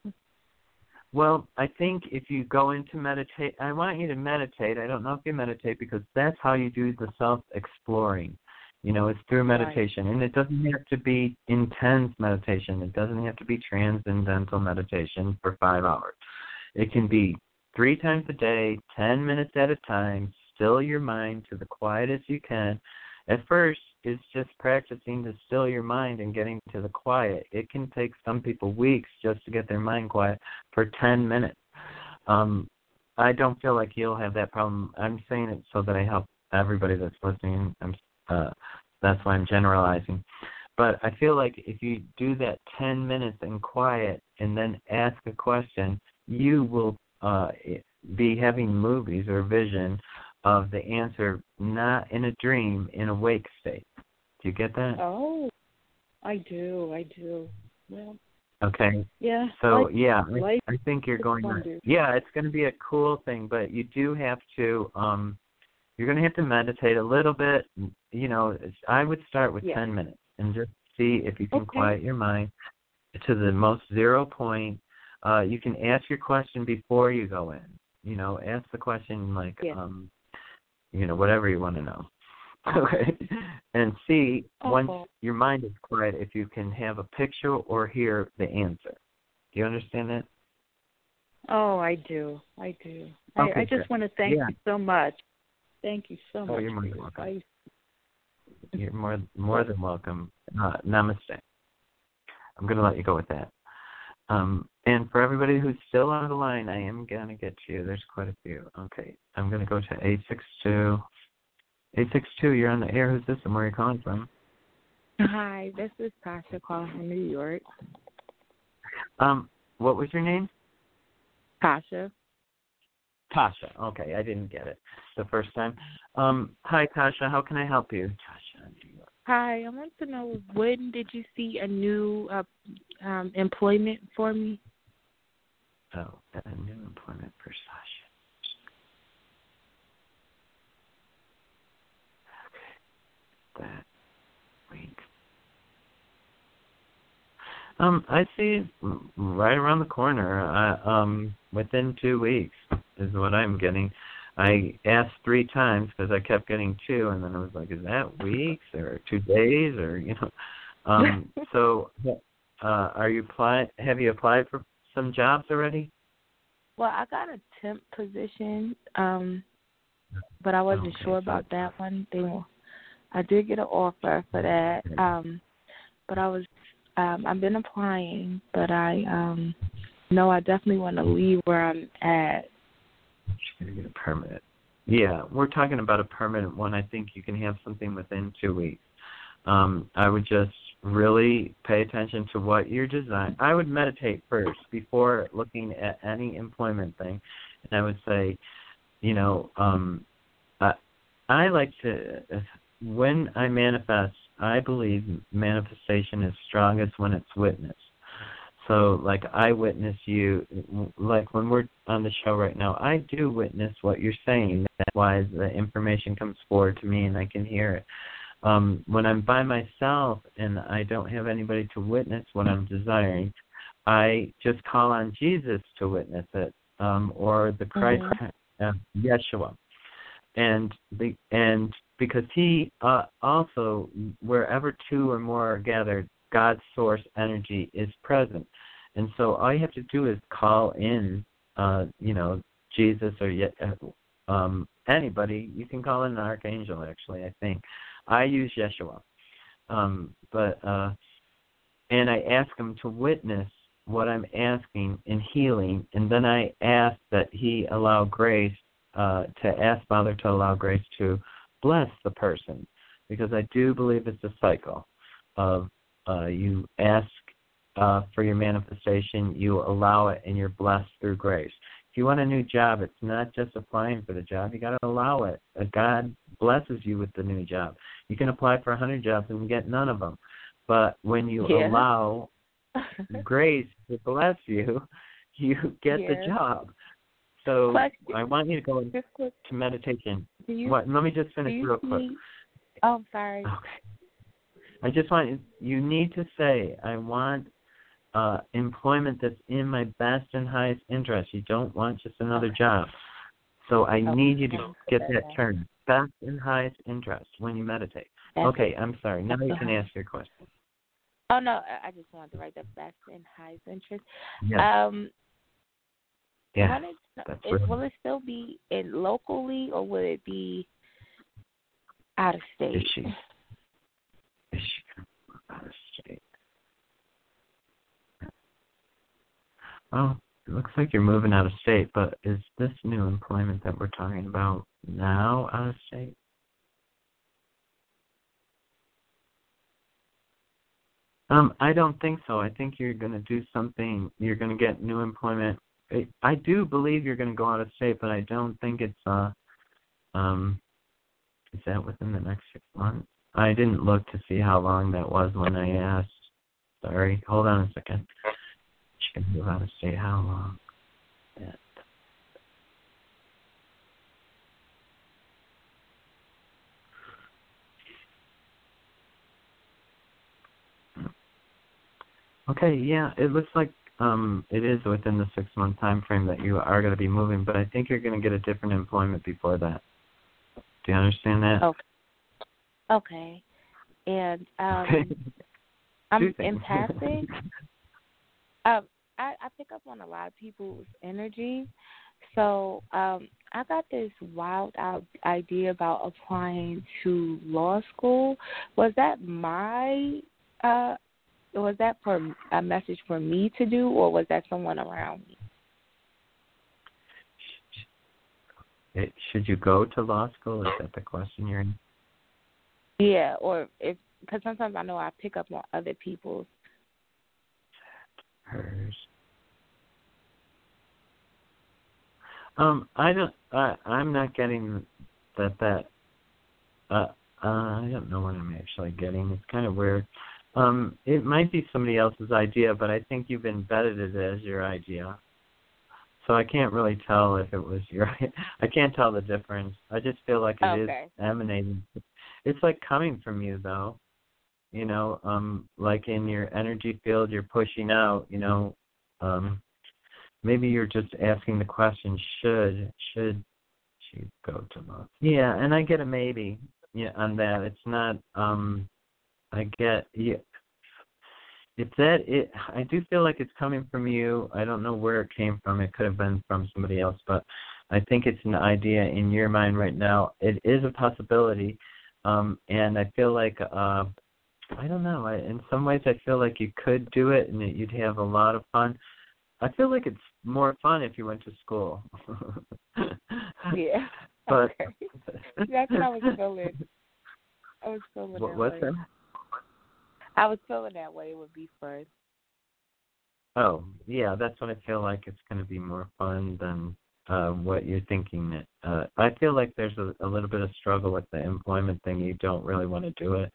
Well, I think if you go into meditate, I want you to meditate. I don't know if you meditate because that's how you do the self exploring. You know, it's through Right. meditation, and it doesn't have to be intense meditation. It doesn't have to be transcendental meditation for five hours. It can be three times a day, ten minutes at a time. Still your mind to the quietest you can. At first, it's just practicing to still your mind and getting to the quiet. It can take some people weeks just to get their mind quiet for 10 minutes. Um, I don't feel like you'll have that problem. I'm saying it so that I help everybody that's listening. I'm, uh, that's why I'm generalizing. But I feel like if you do that 10 minutes in quiet and then ask a question, you will uh, be having movies or vision of the answer not in a dream, in a wake state. Do you get that? Oh, I do, I do. Well, Okay. yeah. So life- yeah, I, I think you're going. To, yeah, it's going to be a cool thing, but you do have to. um You're going to have to meditate a little bit. You know, I would start with Yeah. ten minutes and just see if you can Okay. quiet your mind to the most zero point. Uh You can ask your question before you go in. You know, ask the question like, Yeah. um you know, whatever you want to know. Okay. And see once Oh. your mind is quiet if you can have a picture or hear the answer. Do you understand that? Oh, I do. I do. I, Okay, I just good. want to thank Yeah. you so much. Thank you so Oh, much you're more than welcome. advice. You're more more than welcome. Uh, namaste. I'm going to let you go with that. Um, and for everybody who's still on the line, I am going to get you. There's quite a few. Okay. I'm going to go to 862. 862, you're on the air. Who's this and where are you calling from? Hi, this is Tasha calling from New York. Um, what was your name? Tasha. Tasha. Okay, I didn't get it the first time. Um, hi, Tasha. How can I help you? Tasha. New York. Hi, I want to know when did you see a new uh, um, employment for me? Oh, a new employment for Sasha. Okay. That week. Um, I see right around the corner. Uh, um, within two weeks is what I'm getting. I asked three times because I kept getting two, and then I was like, "Is that weeks or two days or you know?" Um, so, uh, are you apply? Have you applied for some jobs already? Well, I got a temp position, um, but I wasn't Okay, sure so- about that one. They, I did get an offer for that, um, but I was, um, I've been applying, but I, um, no, I definitely want to leave where I'm at. Gonna get a permanent. Yeah, we're talking about a permanent one. I think you can have something within two weeks. Um, I would just really pay attention to what your design. I would meditate first before looking at any employment thing, and I would say, you know, um, I, I like to when I manifest I believe manifestation is strongest when it's witnessed. So, like I witness you, like when we're on the show right now, I do witness what you're saying. That's why the information comes forward to me and I can hear it. Um, when I'm by myself and I don't have anybody to witness what I'm desiring, I just call on Jesus to witness it, um, or the Christ, mm-hmm. uh, Yeshua, and the and because He uh, also wherever two or more are gathered, God's source energy is present. And so all you have to do is call in, uh, you know, Jesus or uh, um, anybody. You can call in an archangel. Actually, I think I use Yeshua, um, but uh, and I ask him to witness what I'm asking in healing, and then I ask that he allow grace uh, to ask Father to allow grace to bless the person, because I do believe it's a cycle of uh, you ask uh, for your manifestation, you allow it, and you're blessed through grace. If you want a new job, it's not just applying for the job. You got to allow it. Uh, God blesses you with the new job. You can apply for a hundred jobs and get none of them, but when you yeah. allow grace to bless you, you get yeah. the job. So Question. I want you to go into meditation. You, what? Let me just finish real quick. Oh, I'm sorry. Okay. I just want you need to say, I want uh, employment that's in my best and highest interest. You don't want just another okay. job. So I okay. need you to get that term, best and highest interest, when you meditate. That's okay, it. I'm sorry. Now you can ask your question. Oh no, I just wanted to write the best and highest interest. Yeah. Um, yeah. It, that's is, will it still be in locally or will it be out of state? Is she? Is she out of state? Well, it looks like you're moving out of state, but is this new employment that we're talking about now out of state? Um, I don't think so. I think you're going to do something. You're going to get new employment. I, I do believe you're going to go out of state, but I don't think it's uh um is that within the next six months? I didn't look to see how long that was when I asked. Sorry. Hold on a second. She can move out of state. How long? Okay, yeah, it looks like um it is within the six month time frame that you are going to be moving, but I think you're going to get a different employment before that. Do you understand that? Okay. Okay. And um I'm things. empathic. um I, I pick up on a lot of people's energy. So um I got this wild out idea about applying to law school. Was that my uh was that for a message for me to do or was that someone around me? It, should you go to law school? Is that the question you're in? Yeah, or if because sometimes I know I pick up on other people's. Hers. Um, I don't. I I'm not getting that. That. Uh, uh, I don't know what I'm actually getting. It's kind of weird. Um, it might be somebody else's idea, but I think you've embedded it as your idea. So I can't really tell if it was your. I can't tell the difference. I just feel like it is Okay. emanating. It's like coming from you, though. You know, um, like in your energy field, you're pushing out. You know, um, maybe you're just asking the question: Should should she go to love? Yeah, and I get a maybe. Yeah, on that. It's not. um I get. Yeah, if that it I do feel like it's coming from you. I don't know where it came from. It could have been from somebody else, but I think it's an idea in your mind right now. It is a possibility. Um and I feel like uh I don't know. I, in some ways I feel like you could do it and that you'd have a lot of fun. I feel like it's more fun if you went to school. Yeah. But okay. That's what I was feeling. I was feeling What, what's way. that? I was feeling that way. It would be fun. Oh, yeah, that's what I feel like it's going to be more fun than uh, what you're thinking. That uh, I feel like there's a, a little bit of struggle with the employment thing. You don't really want to do it,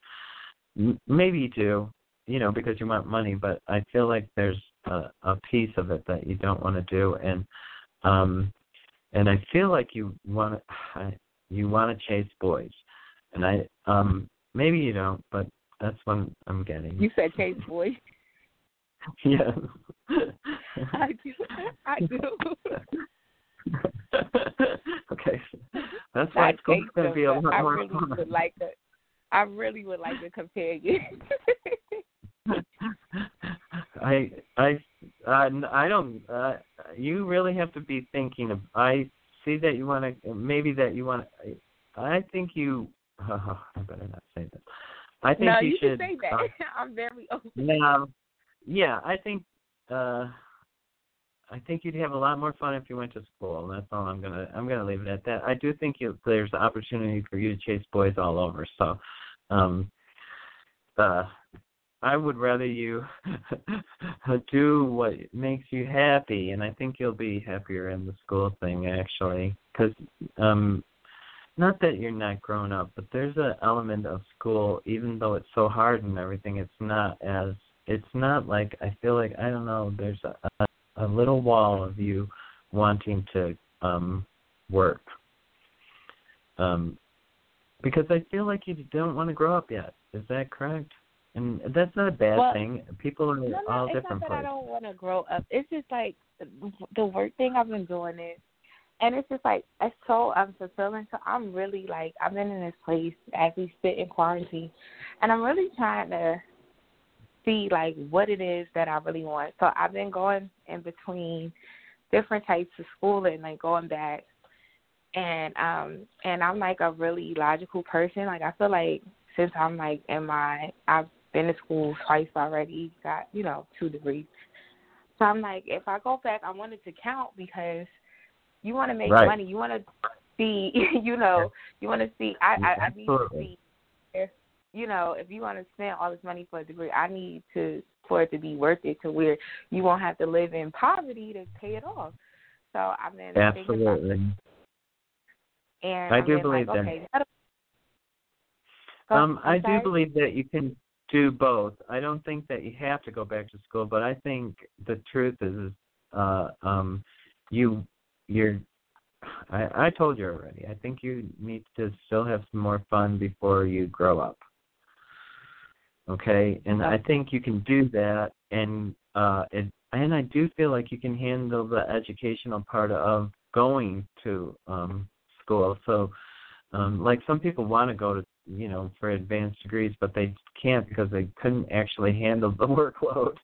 m- maybe you do, you know, because you want money, but I feel like there's a, a piece of it that you don't want to do, and um, and I feel like you want to you want to chase boys, and I um maybe you don't, but that's what I'm getting. You said chase Boy. yeah. I do. I do. okay, that's why Not school's gonna be a lot I more really fun. would like to. I really would like to compare you. I I uh, I don't. Uh, you really have to be thinking. Of, I see that you want to. Maybe that you want. To. I think you. Oh, I better not say this. I think no, you, you should. say that. uh, I'm very open. yeah, yeah. I think. uh I think you'd have a lot more fun if you went to school. That's all I'm gonna. I'm gonna leave it at that. I do think you, there's opportunity for you to chase boys all over. So, um, uh, I would rather you do what makes you happy, and I think you'll be happier in the school thing actually, because um, not that you're not grown up, but there's an element of school, even though it's so hard and everything, it's not as it's not like I feel like I don't know. There's a, a, a little wall of you wanting to um work. Um, because I feel like you don't want to grow up yet. Is that correct? And that's not a bad Well, thing. People are No, no, all it's different not that I don't want to grow up. It's just like the work thing I've been doing it, and it's just like it's so unfulfilling. So I'm really like I've been in this place as we sit in quarantine, and I'm really trying to see like what it is that I really want. So I've been going in between different types of schooling, like going back, and um and I'm like a really logical person. Like I feel like since I'm like in my I've been to school twice already, got, you know, two degrees. So I'm like, if I go back, I wanted to count because you want to make Right. money. You want to see, you know, you want to see. I, I, I need to see if, you know, if you want to spend all this money for a degree, I need to for it to be worth it to where you won't have to live in poverty to pay it off. So I've been Absolutely. and I do believe like, that. okay, Go- Um, I'm do believe that you can do both. I don't think that you have to go back to school, but I think the truth is, is uh, um, you, you're. I, I told you already. I think you need to still have some more fun before you grow up. Okay, and I think you can do that, and uh, it, and I do feel like you can handle the educational part of going to um, school. So, um, like some people want to go to you know for advanced degrees, but they can't because they couldn't actually handle the workload.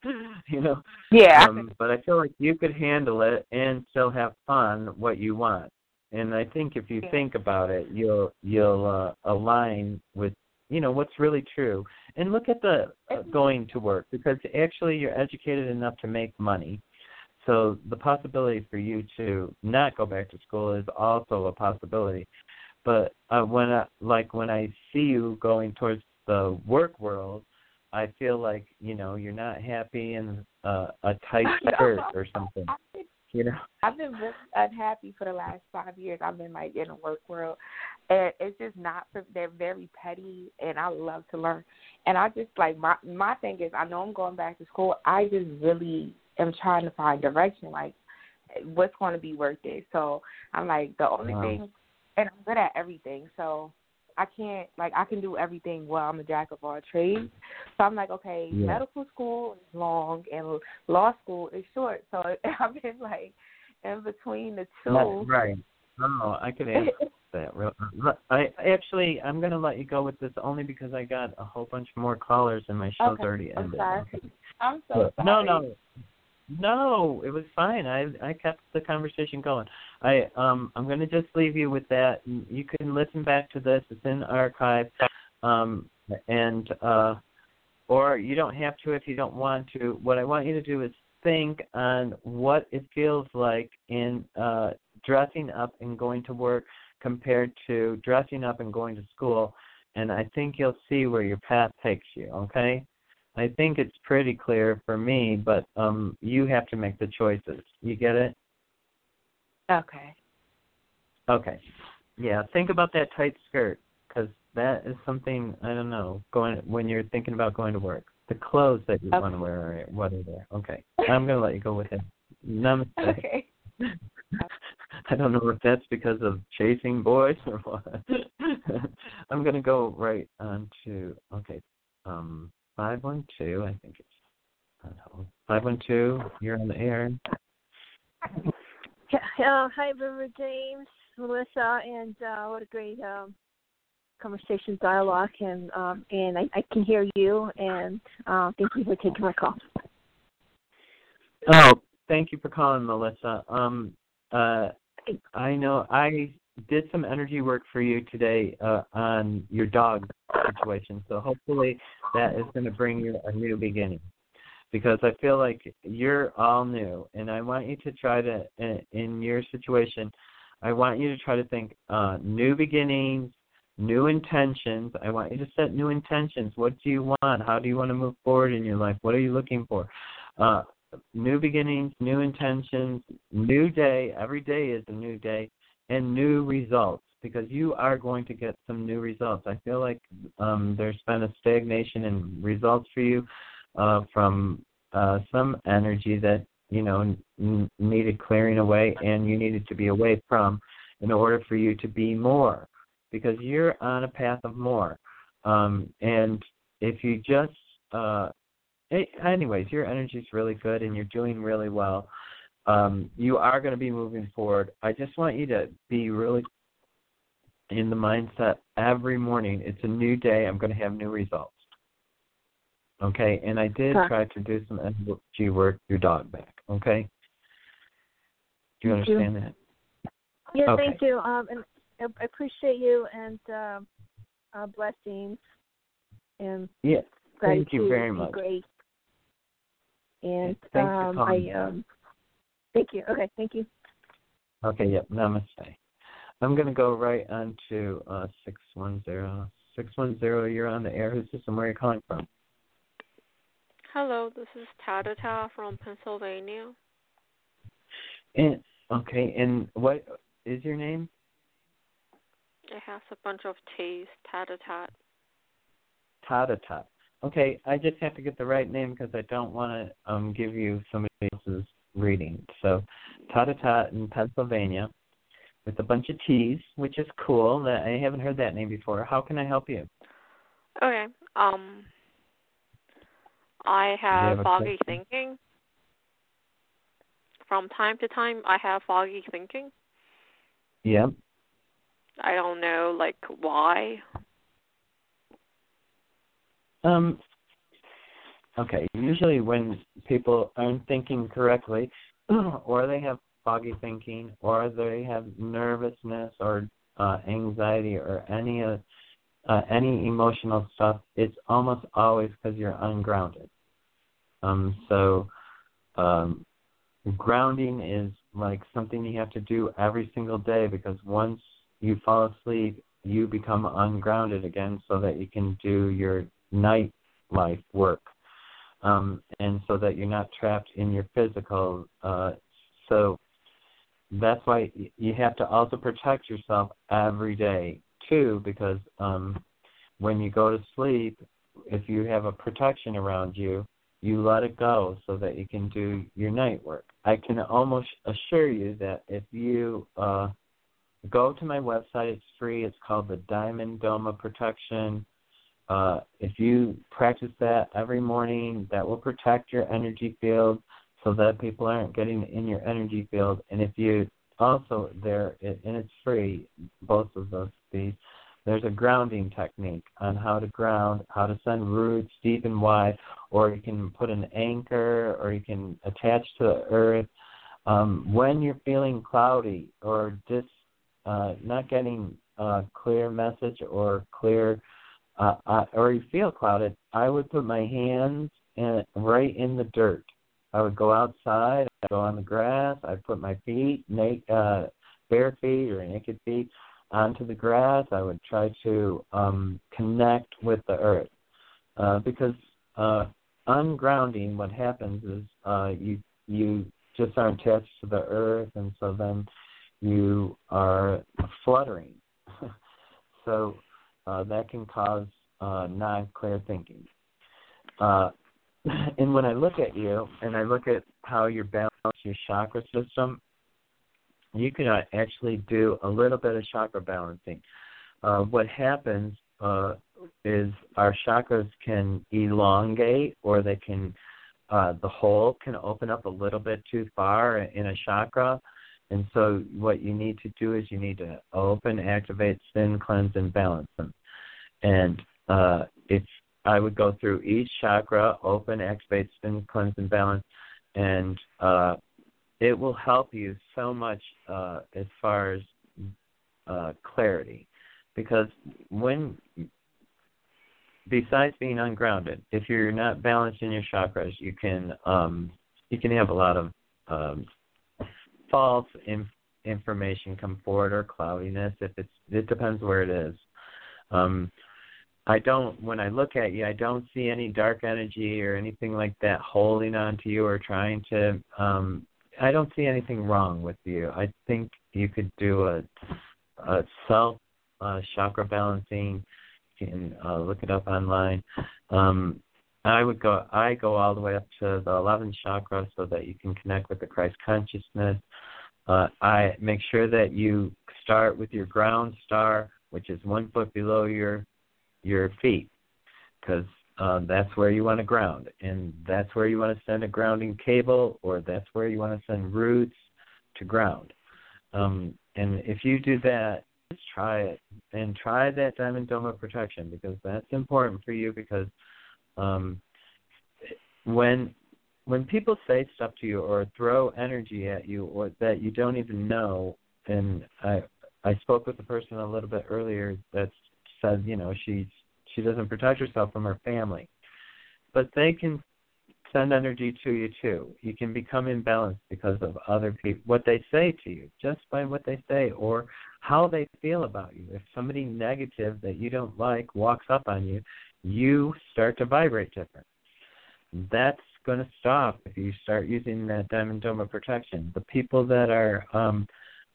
you know. Yeah. Um, but I feel like you could handle it and still have fun what you want. And I think if you Yeah. think about it, you'll you'll uh, align with you know what's really true. And look at the uh, going to work because actually you're educated enough to make money. So the possibility for you to not go back to school is also a possibility. But uh, when I, like when I see you going towards the work world, I feel like you know you're not happy in uh, a tight shirt or something. Been, You know. I've been really unhappy for the last five years. I've been like in the work world, and it's just not. For, they're very petty, and I love to learn. And I just like my my thing is, I know I'm going back to school. I just really am trying to find direction, like what's going to be worth it. So I'm like the only Wow. thing, and I'm good at everything. So I can't like I can do everything well. I'm a jack of all trades. So I'm like, okay, Yeah. medical school is long and law school is short. So I've been like in between the two. That's right. Oh, I could answer that. Real, I actually, I'm going to let you go with this only because I got a whole bunch more callers and my show's Okay, already I'm ended. sorry. I'm so sorry. No, no, no. It was fine. I I kept the conversation going. I um I'm to just leave you with that. You can listen back to this. It's in archive. Um and uh or you don't have to if you don't want to. What I want you to do is think on what it feels like in uh dressing up and going to work compared to dressing up and going to school and I think you'll see where your path takes you, okay? I think it's pretty clear for me, but um you have to make the choices. You get it? Okay. Okay. Yeah, think about that tight skirt. because that is something I don't know. Going when you're thinking about going to work, the clothes that you Okay. want to wear are what are there? Okay, I'm gonna let you go with it. Namaste. Okay. I don't know if that's because of chasing boys or what. I'm gonna go right on to okay, um, five one two. I think it's five one two. You're on the air. Uh, hi, River James, Melissa, and uh, what a great um, conversation, dialogue, and um, and I, I can hear you, and uh, thank you for taking my call. Oh, thank you for calling, Melissa. Um, uh, I know I did some energy work for you today uh, on your dog situation, so hopefully that is going to bring you a new beginning. Because I feel like you're all new, and I want you to try to, in, your situation, I want you to try to think uh, new beginnings, new intentions. I want you to set new intentions. What do you want? How do you want to move forward in your life? What are you looking for? Uh, new beginnings, new intentions, new day. Every day is a new day, and new results because you are going to get some new results. I feel like um, there's been a stagnation in results for you uh, from uh, some energy that you know n- needed clearing away, and you needed to be away from in order for you to be more because you're on a path of more. Um, and if you just uh, Eh, anyways, your energy is really good and you're doing really well. Um, you are going to be moving forward. I just want you to be really in the mindset every morning. It's a new day. I'm going to have new results. Okay, and I did Huh. try to do some energy work your dog back. Okay, do you Thank you. understand that? Yeah, Okay. thank you, um, and I appreciate you, and um, uh, blessings, and Yeah. Thank you very much. Great. And Thanks for um, calling. I um, thank you. Okay, thank you. Okay, yep, namaste. I'm going to go right on to uh, 610. 610, you're on the air. Who's this and where are you calling from? Hello, this is Tadata from Pennsylvania. And, okay, and what is your name? It has a bunch of T's, Tatatat. Tadata. Okay, I just have to get the right name because I don't want to um, give you somebody else's reading. So, Tadata in Pennsylvania with a bunch of T's, which is cool. That I haven't heard that name before. How can I help you? Okay. Um I have, have foggy question? thinking. From time to time I have foggy thinking. Yep. I don't know like why. Um. Okay. Usually, when people aren't thinking correctly, or they have foggy thinking, or they have nervousness or uh, anxiety, or any uh, uh, any emotional stuff, it's almost always because you're ungrounded. Um. So, um, grounding is like something you have to do every single day because once you fall asleep, you become ungrounded again, so that you can do your night life work um, and so that you're not trapped in your physical uh, so that's why you have to also protect yourself every day too because um, when you go to sleep if you have a protection around you you let it go so that you can do your night work. I can almost assure you that if you uh, go to my website it's free. It's called the diamond dome of protection. Uh, if you practice that every morning, that will protect your energy field so that people aren't getting in your energy field. And if you also there, and it's free, both of those these. There's a grounding technique on how to ground, how to send roots deep and wide, or you can put an anchor, or you can attach to the earth. Um, when you're feeling cloudy or just uh, not getting a clear message or clear uh, uh, or you feel clouded, I would put my hands in, right in the dirt. I would go outside, I'd go on the grass, I'd put my feet, naked, uh, bare feet or naked feet, onto the grass. I would try to um, connect with the earth uh, because uh, ungrounding, what happens is uh, you you just aren't attached to the earth, and so then you are fluttering. so uh, that can cause uh, non-clear thinking. Uh, and when I look at you and I look at how you balance your chakra system, you can uh, actually do a little bit of chakra balancing. Uh, what happens uh, is our chakras can elongate or they can uh, the hole can open up a little bit too far in a chakra. And so what you need to do is you need to open, activate, spin, cleanse, and balance them. And uh, it's I would go through each chakra, open, activate, spin, cleanse, and balance, and uh, it will help you so much uh, as far as uh, clarity. Because when besides being ungrounded, if you're not balanced in your chakras, you can um, you can have a lot of um, false in, information come forward or cloudiness. If it's it depends where it is. Um, I don't when I look at you, I don't see any dark energy or anything like that holding on to you or trying to. Um, I don't see anything wrong with you. I think you could do a, a self uh, chakra balancing You can uh, look it up online. Um, I would go. I go all the way up to the 11th chakra so that you can connect with the Christ consciousness. Uh, I make sure that you start with your ground star, which is one foot below your your feet, because uh, that's where you want to ground, and that's where you want to send a grounding cable, or that's where you want to send roots to ground. Um, and if you do that, just try it and try that diamond dome of protection because that's important for you because um when when people say stuff to you or throw energy at you or that you don't even know and i i spoke with a person a little bit earlier that said you know she she doesn't protect herself from her family but they can send energy to you too. You can become imbalanced because of other people, what they say to you, just by what they say, or how they feel about you. If somebody negative that you don't like walks up on you, you start to vibrate different. That's going to stop if you start using that diamond dome of protection. The people that are um,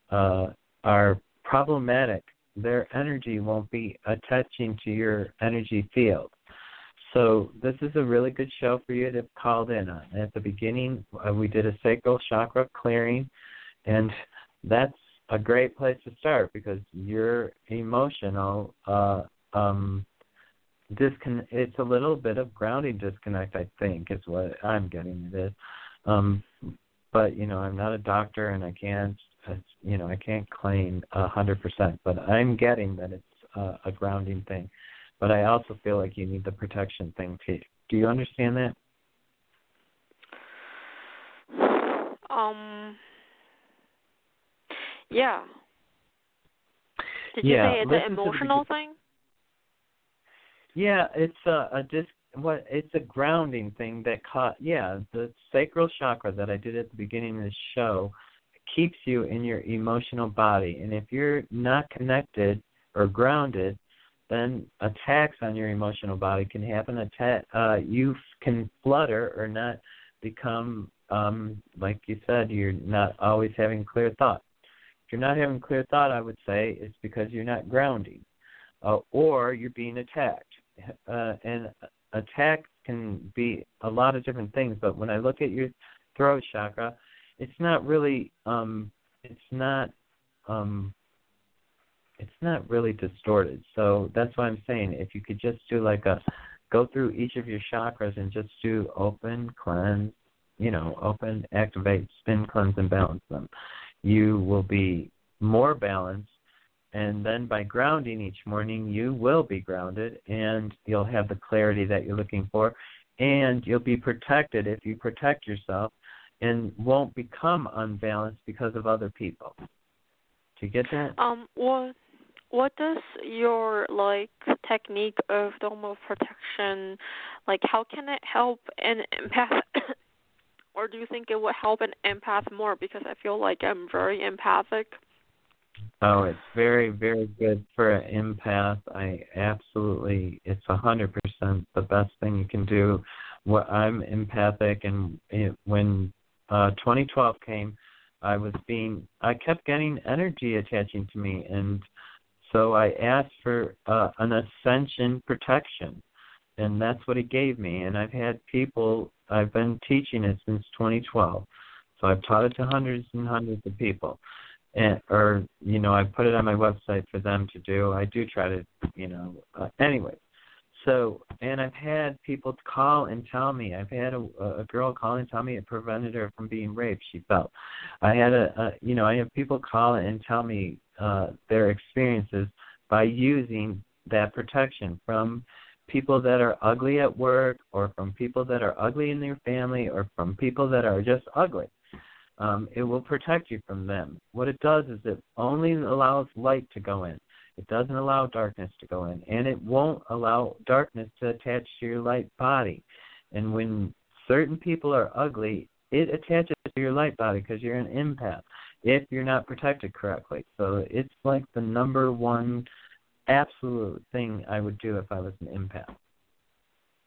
uh, are problematic, their energy won't be attaching to your energy field. So this is a really good show for you to have called in on. At the beginning, uh, we did a sacral chakra clearing, and that's a great place to start because your emotional uh, um, discon- It's a little bit of grounding disconnect, I think, is what I'm getting it is. Um, but you know, I'm not a doctor, and I can't, you know, I can't claim a hundred percent. But I'm getting that it's uh, a grounding thing but I also feel like you need the protection thing too. Do you understand that? Um. Yeah. Did yeah, you say it's an emotional the, thing? Yeah, it's a, a disc. What it's a grounding thing that caught. Yeah, the sacral chakra that I did at the beginning of the show keeps you in your emotional body, and if you're not connected or grounded, then attacks on your emotional body can happen. Attack, uh, you can flutter or not become, um, like you said, you're not always having clear thought. If you're not having clear thought, I would say it's because you're not grounding, uh, or you're being attacked. Uh, and attacks can be a lot of different things. But when I look at your throat chakra, it's not really, um, it's not. Um, it's not really distorted. So that's why I'm saying if you could just do like a go through each of your chakras and just do open, cleanse, you know, open, activate, spin, cleanse, and balance them. You will be more balanced, and then by grounding each morning, you will be grounded, and you'll have the clarity that you're looking for, and you'll be protected if you protect yourself, and won't become unbalanced because of other people. Do you get that? Um, well, what does your like technique of thermal protection like how can it help an empath or do you think it would help an empath more because i feel like i'm very empathic oh it's very very good for an empath i absolutely it's a hundred percent the best thing you can do what i'm empathic and it, when uh 2012 came i was being i kept getting energy attaching to me and So I asked for uh, an ascension protection, and that's what he gave me. And I've had people. I've been teaching it since 2012, so I've taught it to hundreds and hundreds of people and or you know I put it on my website for them to do. I do try to you know uh, anyway. So and I've had people call and tell me. I've had a, a girl call and tell me it prevented her from being raped. She felt. I had a, a you know I have people call and tell me uh, their experiences by using that protection from people that are ugly at work or from people that are ugly in their family or from people that are just ugly um, it will protect you from them. What it does is it only allows light to go in. It doesn't allow darkness to go in, and it won't allow darkness to attach to your light body. And when certain people are ugly, it attaches to your light body because you're an empath if you're not protected correctly. So it's like the number one absolute thing I would do if I was an empath.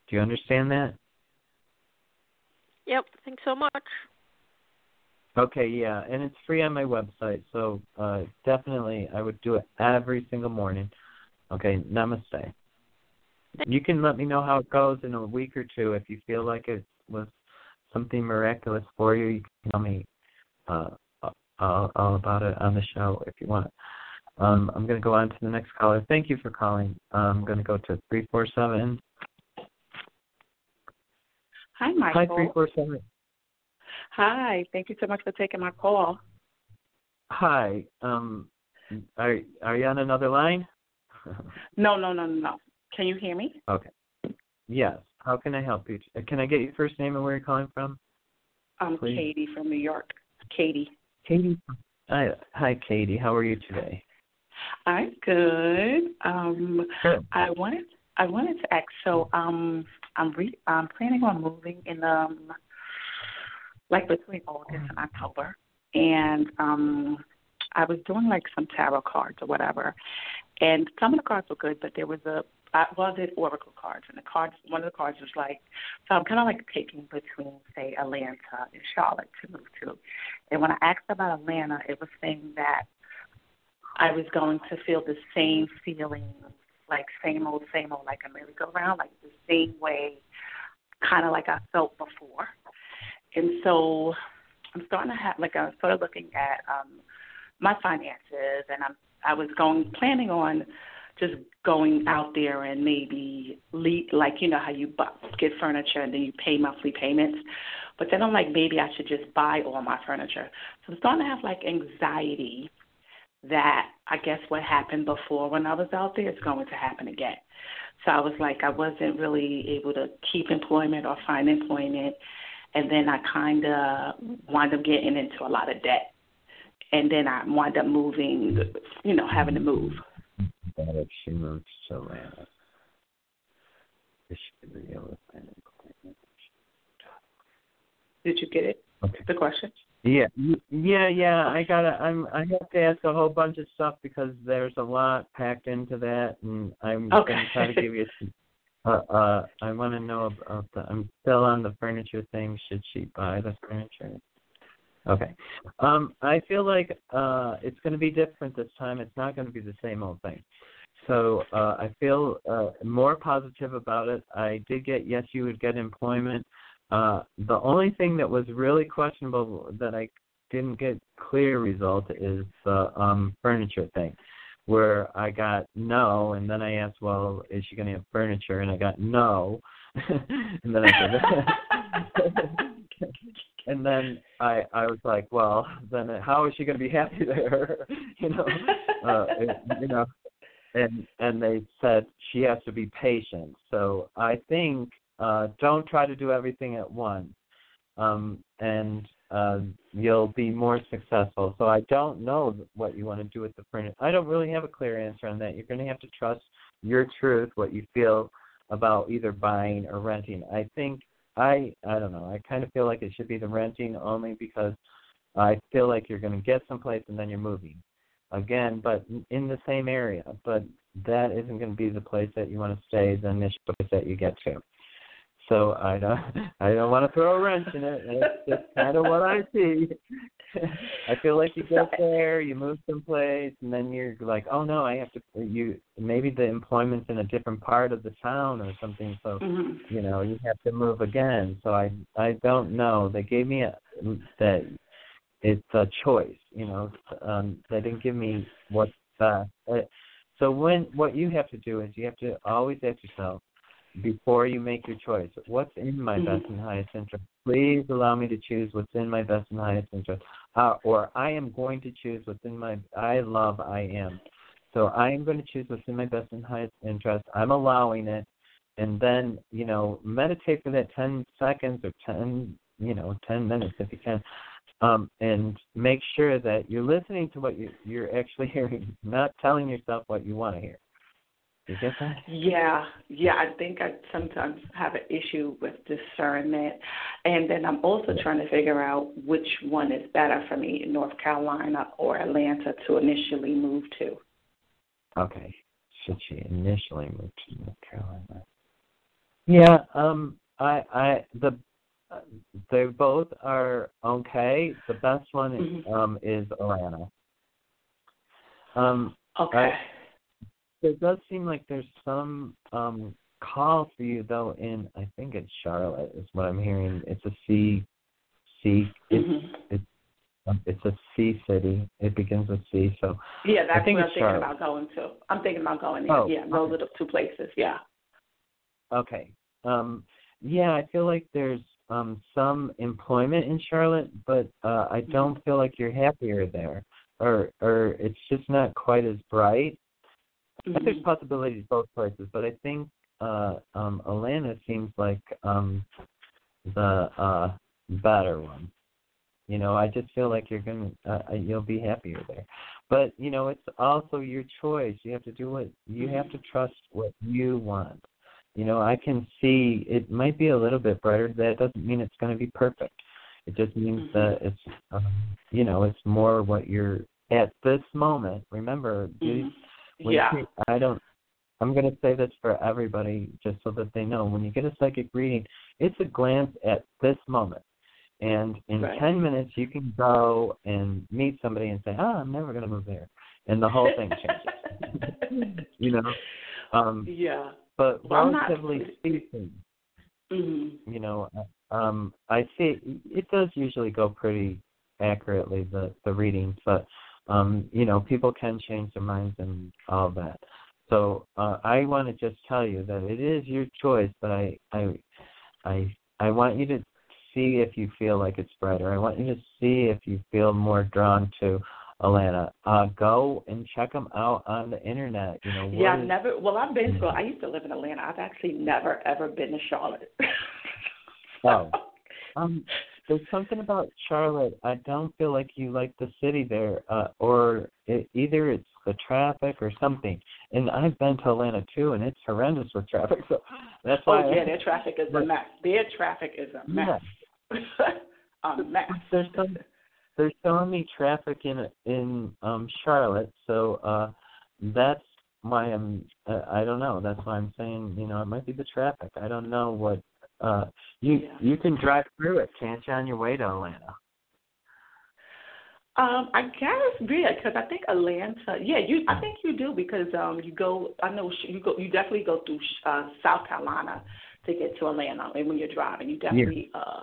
Do you understand that? Yep, thanks so much. Okay, yeah, and it's free on my website, so uh, definitely I would do it every single morning. Okay, namaste. You can let me know how it goes in a week or two if you feel like it was something miraculous for you. You can tell me uh, all, all about it on the show if you want. Um, I'm going to go on to the next caller. Thank you for calling. I'm going to go to three four seven. Hi, Michael. Hi, three four seven. Hi, thank you so much for taking my call. Hi. Um, are are you on another line? no, no, no, no. Can you hear me? Okay. Yes. How can I help you? Can I get your first name and where you're calling from? I'm Please? Katie from New York. Katie. Katie. Hi, hi, Katie. How are you today? I'm good. Um, good. I wanted I wanted to ask. So, um, I'm re- I'm planning on moving in um like between August and October, and um, I was doing like some tarot cards or whatever, and some of the cards were good, but there was a I, well, I did oracle cards, and the cards one of the cards was like, so I'm kind of like picking between say Atlanta and Charlotte to move to, and when I asked about Atlanta, it was saying that I was going to feel the same feeling, like same old, same old, like a merry-go-round, like the same way, kind of like I felt before and so I'm starting to have like I started looking at um my finances and I'm I was going planning on just going out there and maybe lead, like you know how you buy, get furniture and then you pay monthly payments. But then I'm like maybe I should just buy all my furniture. So I'm starting to have like anxiety that I guess what happened before when I was out there is going to happen again. So I was like I wasn't really able to keep employment or find employment and then I kind of wound up getting into a lot of debt, and then I wound up moving, you know, having to move. That if she moves to Atlanta, she be able to find employment. Did you get it? Okay. The question. Yeah, yeah, yeah. I gotta. I'm. I have to ask a whole bunch of stuff because there's a lot packed into that, and I'm okay. gonna try to give you some uh, I want to know about the. I'm still on the furniture thing. Should she buy the furniture? Okay. Um, I feel like uh, it's going to be different this time. It's not going to be the same old thing. So uh, I feel uh, more positive about it. I did get yes, you would get employment. Uh, the only thing that was really questionable that I didn't get clear result is the um, furniture thing where I got no, and then I asked, well, is she going to have furniture? And I got no, and then I said, and then I I was like, well, then how is she going to be happy there? you know, uh, you know, and and they said she has to be patient. So I think uh, don't try to do everything at once, um, and uh, you'll be more successful. So I don't know what you want to do with the furniture. I don't really have a clear answer on that. You're going to have to trust your truth, what you feel about either buying or renting. I think I I don't know. I kind of feel like it should be the renting only because I feel like you're going to get someplace and then you're moving again, but in the same area. But that isn't going to be the place that you want to stay. The initial place that you get to. So I don't I don't want to throw a wrench in it. It's just kind of what I see. I feel like you get there, you move someplace, and then you're like, oh no, I have to. You maybe the employment's in a different part of the town or something, so Mm-hmm. you know you have to move again. So I I don't know. They gave me a that it's a choice. You know, um, they didn't give me what's best. Uh, So when what you have to do is you have to always ask yourself before you make your choice, what's in my Mhm. best and highest interest? Please allow me to choose what's in my best and highest interest. Uh, or I am going to choose what's in my I love I am. So I am going to choose what's in my best and highest interest. I'm allowing it and then, you know, meditate for that ten seconds or ten you know, ten minutes if you can. Um, and make sure that you're listening to what you, you're actually hearing, not telling yourself what you want to hear. You get that? Yeah, yeah. I think I sometimes have an issue with discernment, and then I'm also trying to figure out which one is better for me, North Carolina or Atlanta, to initially move to. Okay. Should she initially move to North Carolina? Yeah. Um. I. I. The. uh, They both are okay. The best one is, Mhm. um is Atlanta. Um. Okay. I, there does seem like there's some um call for you though in I think it's Charlotte is what I'm hearing. It's a C C it's Mhm. it's um, it's a C city. It begins with C, so Yeah, I that's think what I'm it's thinking Charlotte. about going to. I'm thinking about going there. Oh, yeah, those okay. are the two places. Yeah. Okay. Um yeah, I feel like there's um some employment in Charlotte, but uh I Mm-hmm. don't feel like you're happier there. Or or it's just not quite as bright. But there's possibilities both places, but I think uh um Atlanta seems like um the uh better one. You know, I just feel like you're gonna uh, you'll be happier there. But you know, it's also your choice. You have to do what you have to trust what you want. You know, I can see it might be a little bit brighter. That doesn't mean it's going to be perfect. It just means that it's um, you know it's more what you're at this moment. Remember, Mhm. When Yeah. you- I don't. I'm going to say this for everybody, just so that they know. When you get a psychic reading, it's a glance at this moment, and in Right. ten minutes you can go and meet somebody and say, "Oh, I'm never going to move there," and the whole thing changes. you know. Um, Yeah. but Well, I'm not- relatively speaking, Mhm. you know, um, I see it does usually go pretty accurately the the readings, but um, you know, people can change their minds and all that. So uh, I want to just tell you that it is your choice, but I I I I want you to see if you feel like it's brighter. I want you to see if you feel more drawn to Atlanta. Uh, go and check them out on the internet. You know, Yeah, I've is- never. Well, I've been to. I used to live in Atlanta. I've actually never ever been to Charlotte. Oh, um, there's something about Charlotte. I don't feel like you like the city there, uh, or it, either it's the traffic or something. And I've been to Atlanta too, and it's horrendous with traffic. So that's why. oh I, yeah, their traffic is a mess. Their traffic is a mess. a mess. There's some. There's so many traffic in in um Charlotte, so uh that's why I'm. Uh, I don't know. That's why I'm saying. You know, it might be the traffic. I don't know what. Uh, you you can drive through it, can't you, on your way to Atlanta? Um, I guess yeah, because I think Atlanta. Yeah, you. I think you do because um, you go. I know sh- you go. You definitely go through uh, South Carolina to get to Atlanta. And when you're driving, you definitely uh,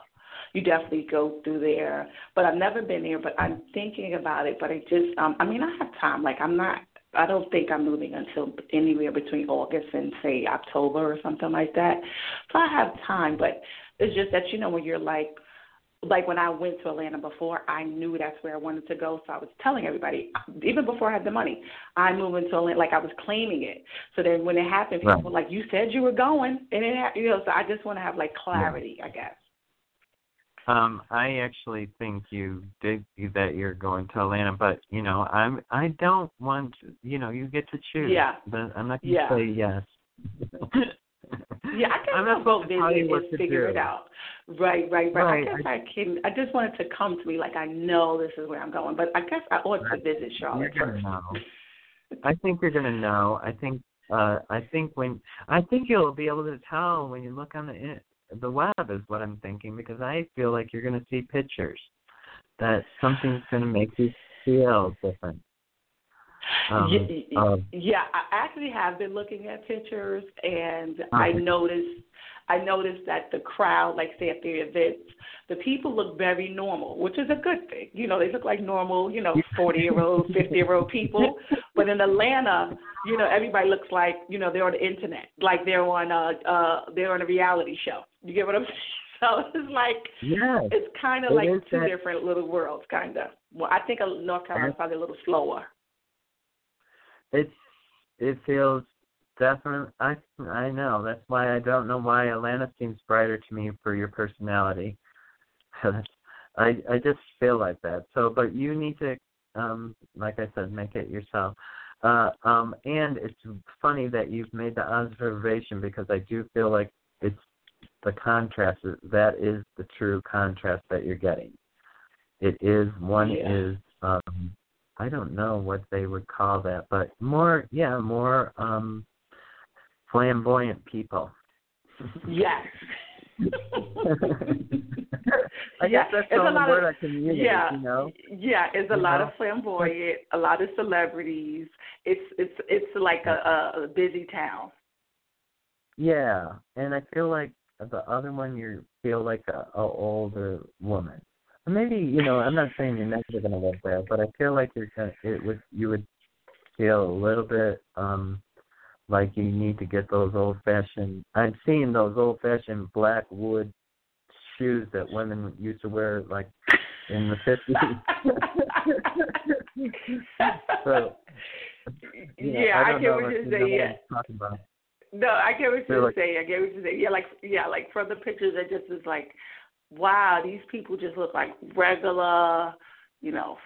you definitely go through there. But I've never been there. But I'm thinking about it. But I just. Um, I mean, I have time. Like I'm not. I don't think I'm moving until anywhere between August and say October or something like that. So I have time. But it's just that you know when you're like like when I went to Atlanta before, I knew that's where I wanted to go. So I was telling everybody, even before I had the money, I'm moving to Atlanta. Like I was claiming it. So then when it happened, people Right. were like, "You said you were going," and it, ha- you know. So I just want to have like clarity, I guess. Um, I actually think you did that you're going to Atlanta, but you know, I'm I don't want you know, you get to choose. Yeah. But I'm not gonna Yeah. say yes. Yeah, I guess I'm I'll not go to visit and figure do. it out. Right, right, right. Right, I guess I, can. I just want it to come to me like I know this is where I'm going. But I guess I ought to visit Charlotte You're gonna first. know. I think you're gonna know. I think uh I think when I think you'll be able to tell when you look on the the web is what I'm thinking because I feel like you're going to see pictures that something's going to make you feel different. Um, yeah, uh, yeah, I actually have been looking at pictures, and Okay. I noticed I noticed that the crowd, like say at the events, the people look very normal, which is a good thing. You know, they look like normal, you know, forty year old, fifty year old people. But in Atlanta, you know, everybody looks like you know they're on the internet, like they're on a uh they're on a reality show. You get what I'm saying? So it's like Yes, it's kind of it like two that- different little worlds, kind of. Well, I think North Carolina's probably a little slower. it's it feels definitely. I I know that's why I don't know why Atlanta seems brighter to me for your personality. I I just feel like that. So, but you need to, um, like I said, make it yourself. Uh, um, and it's funny that you've made the observation because I do feel like it's the contrast. is That is the true contrast that you're getting. It is one Yeah. is um, I don't know what they would call that, but more yeah more um, flamboyant people. Yes. I guess that's the only word of, I can use. Yeah, You know. yeah, it's a You lot know? of flamboyant, a lot of celebrities. It's it's it's like a, a busy town. Yeah, and I feel like the other one you feel like a, a older woman. Maybe you know I'm not saying you're never gonna live there, but I feel like you're gonna, it would you would feel a little bit um like you need to get those old fashioned. I'm seeing those old fashioned black wood shoes that women used to wear like in the fifties. so you know, yeah, I, I, know what you're saying. Yeah. I'm talking about. No, I get what you're like- saying. I get what you're saying. Yeah, like yeah, like from the pictures, it just is like, wow, these people just look like regular, you know,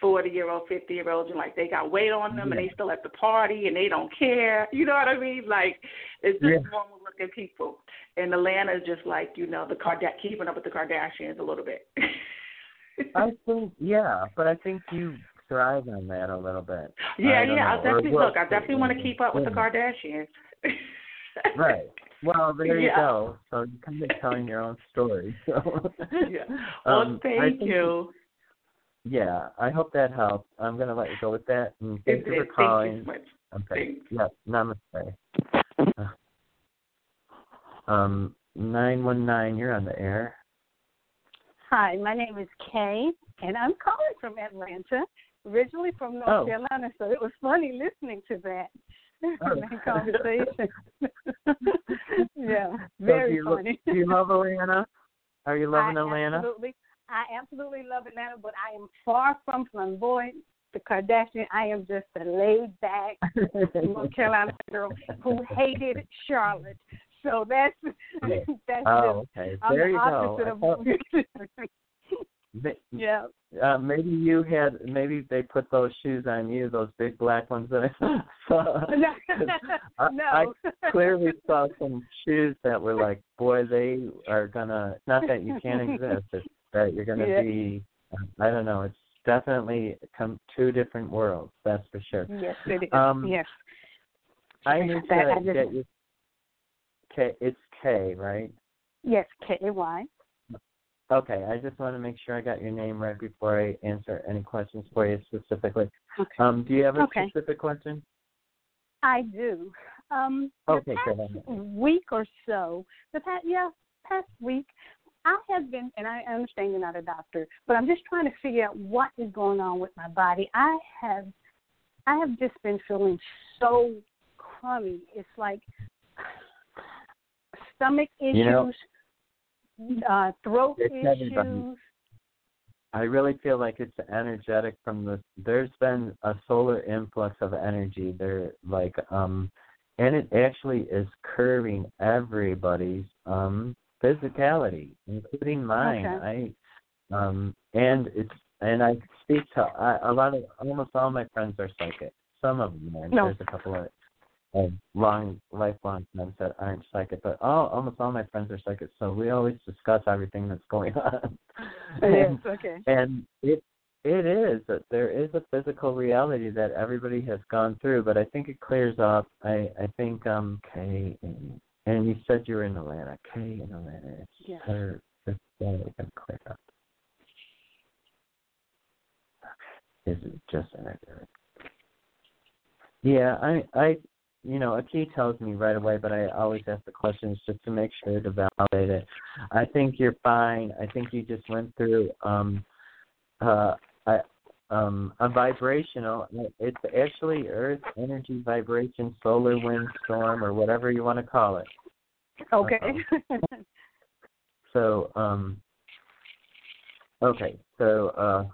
forty year old, fifty year olds, and like they got weight on them, and they still at the party, and they don't care. You know what I mean? Like it's just Yeah. normal looking people. And Atlanta is just like you know the Karda- keeping up with the Kardashians a little bit. I think yeah, but I think you thrive on that a little bit. yeah, I yeah. know, I'll definitely look. I definitely want to keep up with the Kardashians. Right. Well, there you Yeah. go. So you're kind of telling your own story. So Yeah. Well, um, thank think- you. Yeah, I hope that helps. I'm gonna let you go with that. And thank It you for Thank calling. you so much. Okay. Thanks. Yeah. Namaste. Um, nine one nine. You're on the air. Hi, my name is Kay, and I'm calling from Atlanta, originally from North Oh. Carolina. So it was funny listening to that. Oh. that conversation. yeah, So do very you funny. do you love Atlanta? Are you loving I Atlanta? Absolutely, I absolutely love Atlanta, but I am far from flamboyant. The Kardashian, I am just a laid back North Carolina girl who hated Charlotte. So that's that's Oh, okay. I'm There the you go. opposite I of yeah. Uh, maybe you had maybe they put those shoes on you, those big black ones that I saw. No. I. I clearly saw some shoes that were like, boy, they are gonna. Not that you can't exist, it's that you're gonna Yeah. be. I don't know. It's definitely come two different worlds. That's for sure. Yes, it is. Um, yes. I need That- to I get you. K. It's K, right? Yes, K A Y. Okay, I just want to make sure I got your name right before I answer any questions for you specifically. Okay. Um, do you have a Okay. specific question? I do. Um, the Okay, past go ahead. week or so, the past yeah, past week, I have been, and I understand you're not a doctor, but I'm just trying to figure out what is going on with my body. I have, I have just been feeling so crummy. It's like stomach issues, You know, uh, throat it's everybody. issues. I really feel like it's energetic from the. There's been a solar influx of energy there, like um, and it actually is curving everybody's um physicality, including mine. Okay. I um, and it's and I speak to I, a lot of almost all my friends are psychic. Some of them are. No. There's a couple of of long lifelong friends that aren't psychic, but all almost all my friends are psychic. So we always discuss everything that's going on. Yes, and, okay. and it it is that there is a physical reality that everybody has gone through, but I think it clears up. I I think um K And and you said you were in Atlanta. Okay, in Atlanta. It's Yes. her it's going to clear up. Is it just energetic? Yeah, I I you know, a key tells me right away, but I always ask the questions just to make sure to validate it. I think you're fine. I think you just went through um uh I um a vibrational it's actually earth energy vibration solar wind storm or whatever you want to call it Okay. so um okay so uh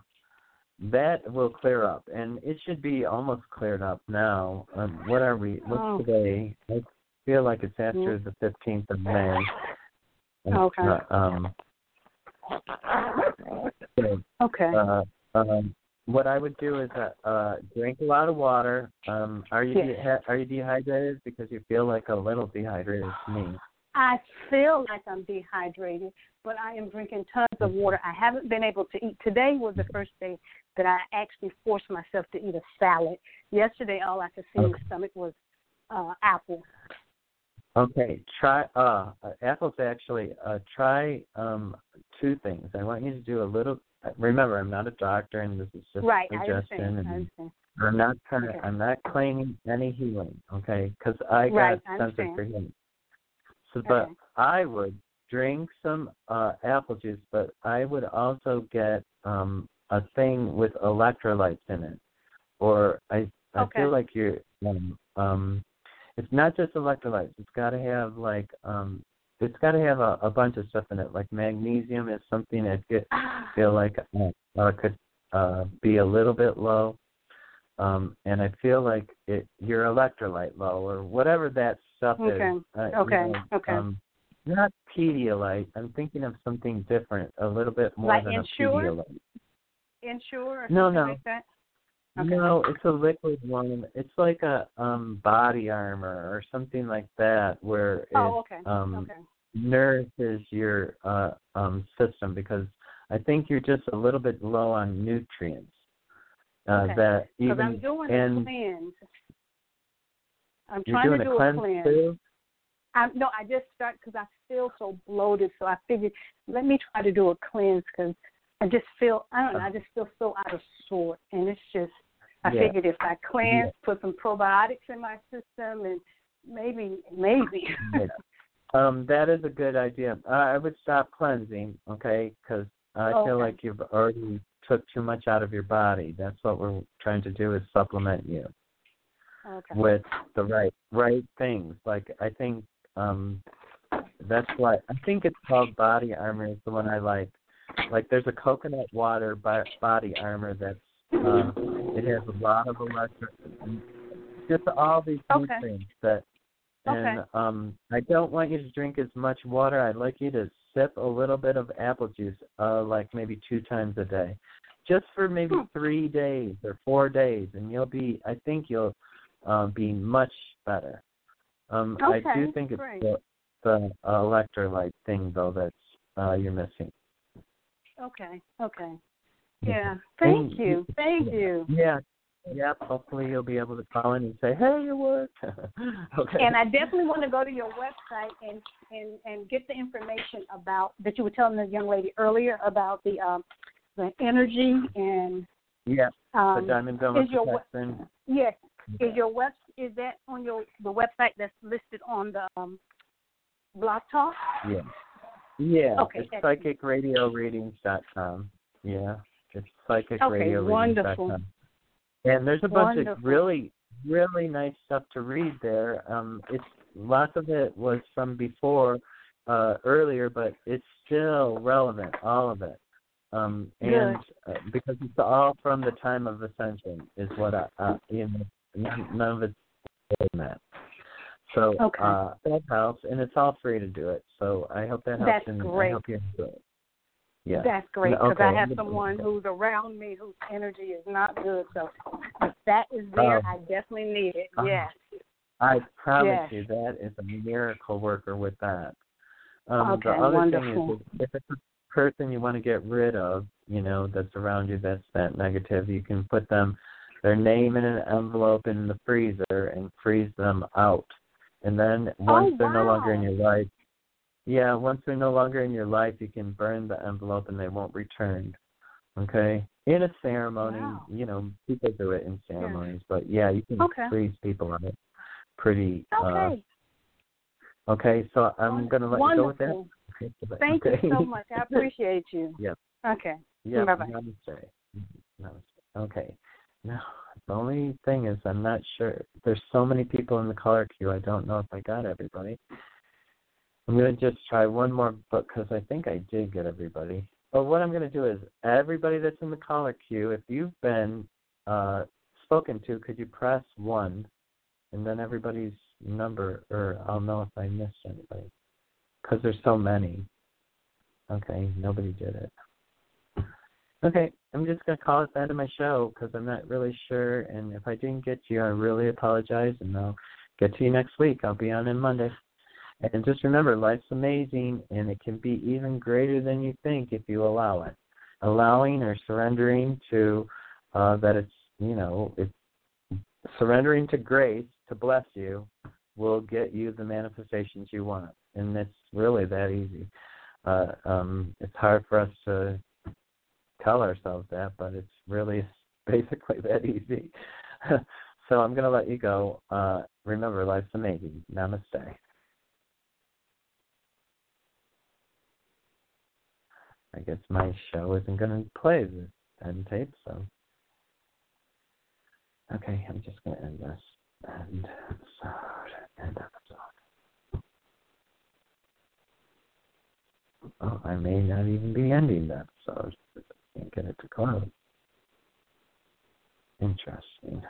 that will clear up and it should be almost cleared up now um what are we what's Oh. today i feel like it's after the fifteenth of may And, Okay. uh, um so, okay. uh, um, what I would do is uh, uh, drink a lot of water. Um, are you Yes. deha- are you dehydrated because you feel like a little dehydrated to me? I feel like I'm dehydrated, but I am drinking tons of water. I haven't been able to eat. Today was the first day that I actually forced myself to eat a salad. Yesterday, all I could see in my stomach was uh apple. Okay, try uh uh, apples actually uh try um two things. I want you to do a little remember I'm not a doctor and this is just right, I understand. And, I understand. I'm not trying Okay. I'm not claiming any healing, okay? Cuz I got Right, understand. for healing. So but Okay. I would drink some uh apple juice, but I would also get um a thing with electrolytes in it. Or I I Okay. feel like you're um um it's not just electrolytes. It's got to have like um it's got to have a, a bunch of stuff in it. Like magnesium is something that get feel like uh, uh, could uh be a little bit low. Um and I feel like it your electrolyte low or whatever that stuff Okay. is. Uh, you Okay. know, Okay. Um, not Pedialyte. I'm thinking of something different, a little bit more Like than Ensure? a Pedialyte. Or No, something no. like that? Okay. No, it's a liquid one. It's like a um body armor or something like that where it Oh, okay. um okay. nourishes your uh um system because I think you're just a little bit low on nutrients. Uh Okay. that even I'm doing and a cleanse. I'm you're trying to a do cleanse cleanse. too? I, no, I just start because I feel so bloated. So I figured, let me try to do a cleanse because I just feel, I don't know, I just feel so out of sort. And it's just, I Yeah. figured if I cleanse, put some probiotics in my system, and maybe, maybe. Yeah. Um, that is a good idea. Uh, I would stop cleansing, okay? Because I feel like you've already took too much out of your body. That's what we're trying to do is supplement you okay. with the right right things. Like I think um that's why I think it's called body armor is the one I like. Like there's a coconut water body armor that's uh it has a lot of electric just all these Okay. nutrients that and Okay. um I don't want you to drink as much water. I'd like you to sip a little bit of apple juice, uh like maybe two times a day. Just for maybe Hmm. three days or four days and you'll be I think you'll um be much better. Um I do think it's great. the the electrolyte thing though that's uh you're missing. Okay. Okay. Yeah. Thank And you. Thank you. Yeah. Yep. Hopefully you'll be able to call in and say, Hey, it worked Okay. And I definitely want to go to your website and and and get the information about that you were telling the young lady earlier about the um the energy and Yeah. um the diamond dome is your we- protection. yes is your web is that on your the website that's listed on the um blog talk Yeah. Yeah. Okay, It's psychicradioreadings.com. Yeah. It's Okay, psychicradioreadings.com. wonderful. And there's a bunch of really, really nice stuff to read there. Um, it's lots of it was from before, uh, earlier, but it's still relevant, all of it. Um, and uh, because it's all from the time of ascension, is what I, uh, you know, none, of it's that. So Okay. uh, that helps, and it's all free to do it. So I hope that helps, That's and I great. hope you enjoy it. Yeah. That's great because I have someone who's around me whose energy is not good. So if that is there, Oh. I definitely need it. Uh-huh. Yes. I promise Yes. you that is a miracle worker with that. Um, Okay, the other wonderful. thing is, if if it's a person you want to get rid of, you know, that's around you that's that negative, you can put them their name in an envelope in the freezer and freeze them out. And then once Oh, they're no longer in your life, yeah, once they're no longer in your life, you can burn the envelope and they won't return. Okay, in a ceremony, Wow. you know, people do it in ceremonies, but yeah, you can Okay. freeze people on it. Pretty. Uh, Okay. okay, so I'm gonna let you go with that. Okay. Thank okay. you so much. I appreciate you. Yep. Okay. Yeah. Bye bye. Namaste. Namaste. Okay. Now, the only thing is, I'm not sure. There's so many people in the caller queue. I don't know if I got everybody. I'm gonna just try one more, but because I think I did get everybody. But what I'm gonna do is, everybody that's in the caller queue, if you've been uh, spoken to, could you press one, and then everybody's number, or I'll know if I missed anybody, because there's so many. Okay, nobody did it. Okay, I'm just going to call it the end of my show because I'm not really sure. And if I didn't get you, I really apologize. And I'll get to you next week. I'll be on in Monday. And just remember, life's amazing and it can be even greater than you think if you allow it. Allowing or surrendering to uh, that it's, you know, it's surrendering to grace to bless you will get you the manifestations you want. And it's really that easy. Uh, um, it's hard for us to tell ourselves that, but it's really basically that easy. so I'm going to let you go. Uh, remember, life's amazing. Namaste. I guess my show isn't going to play the end tape, so. Okay, I'm just going to end this. End episode. End episode. Oh, I may not even be ending the episode. Can't get it to close. Interesting.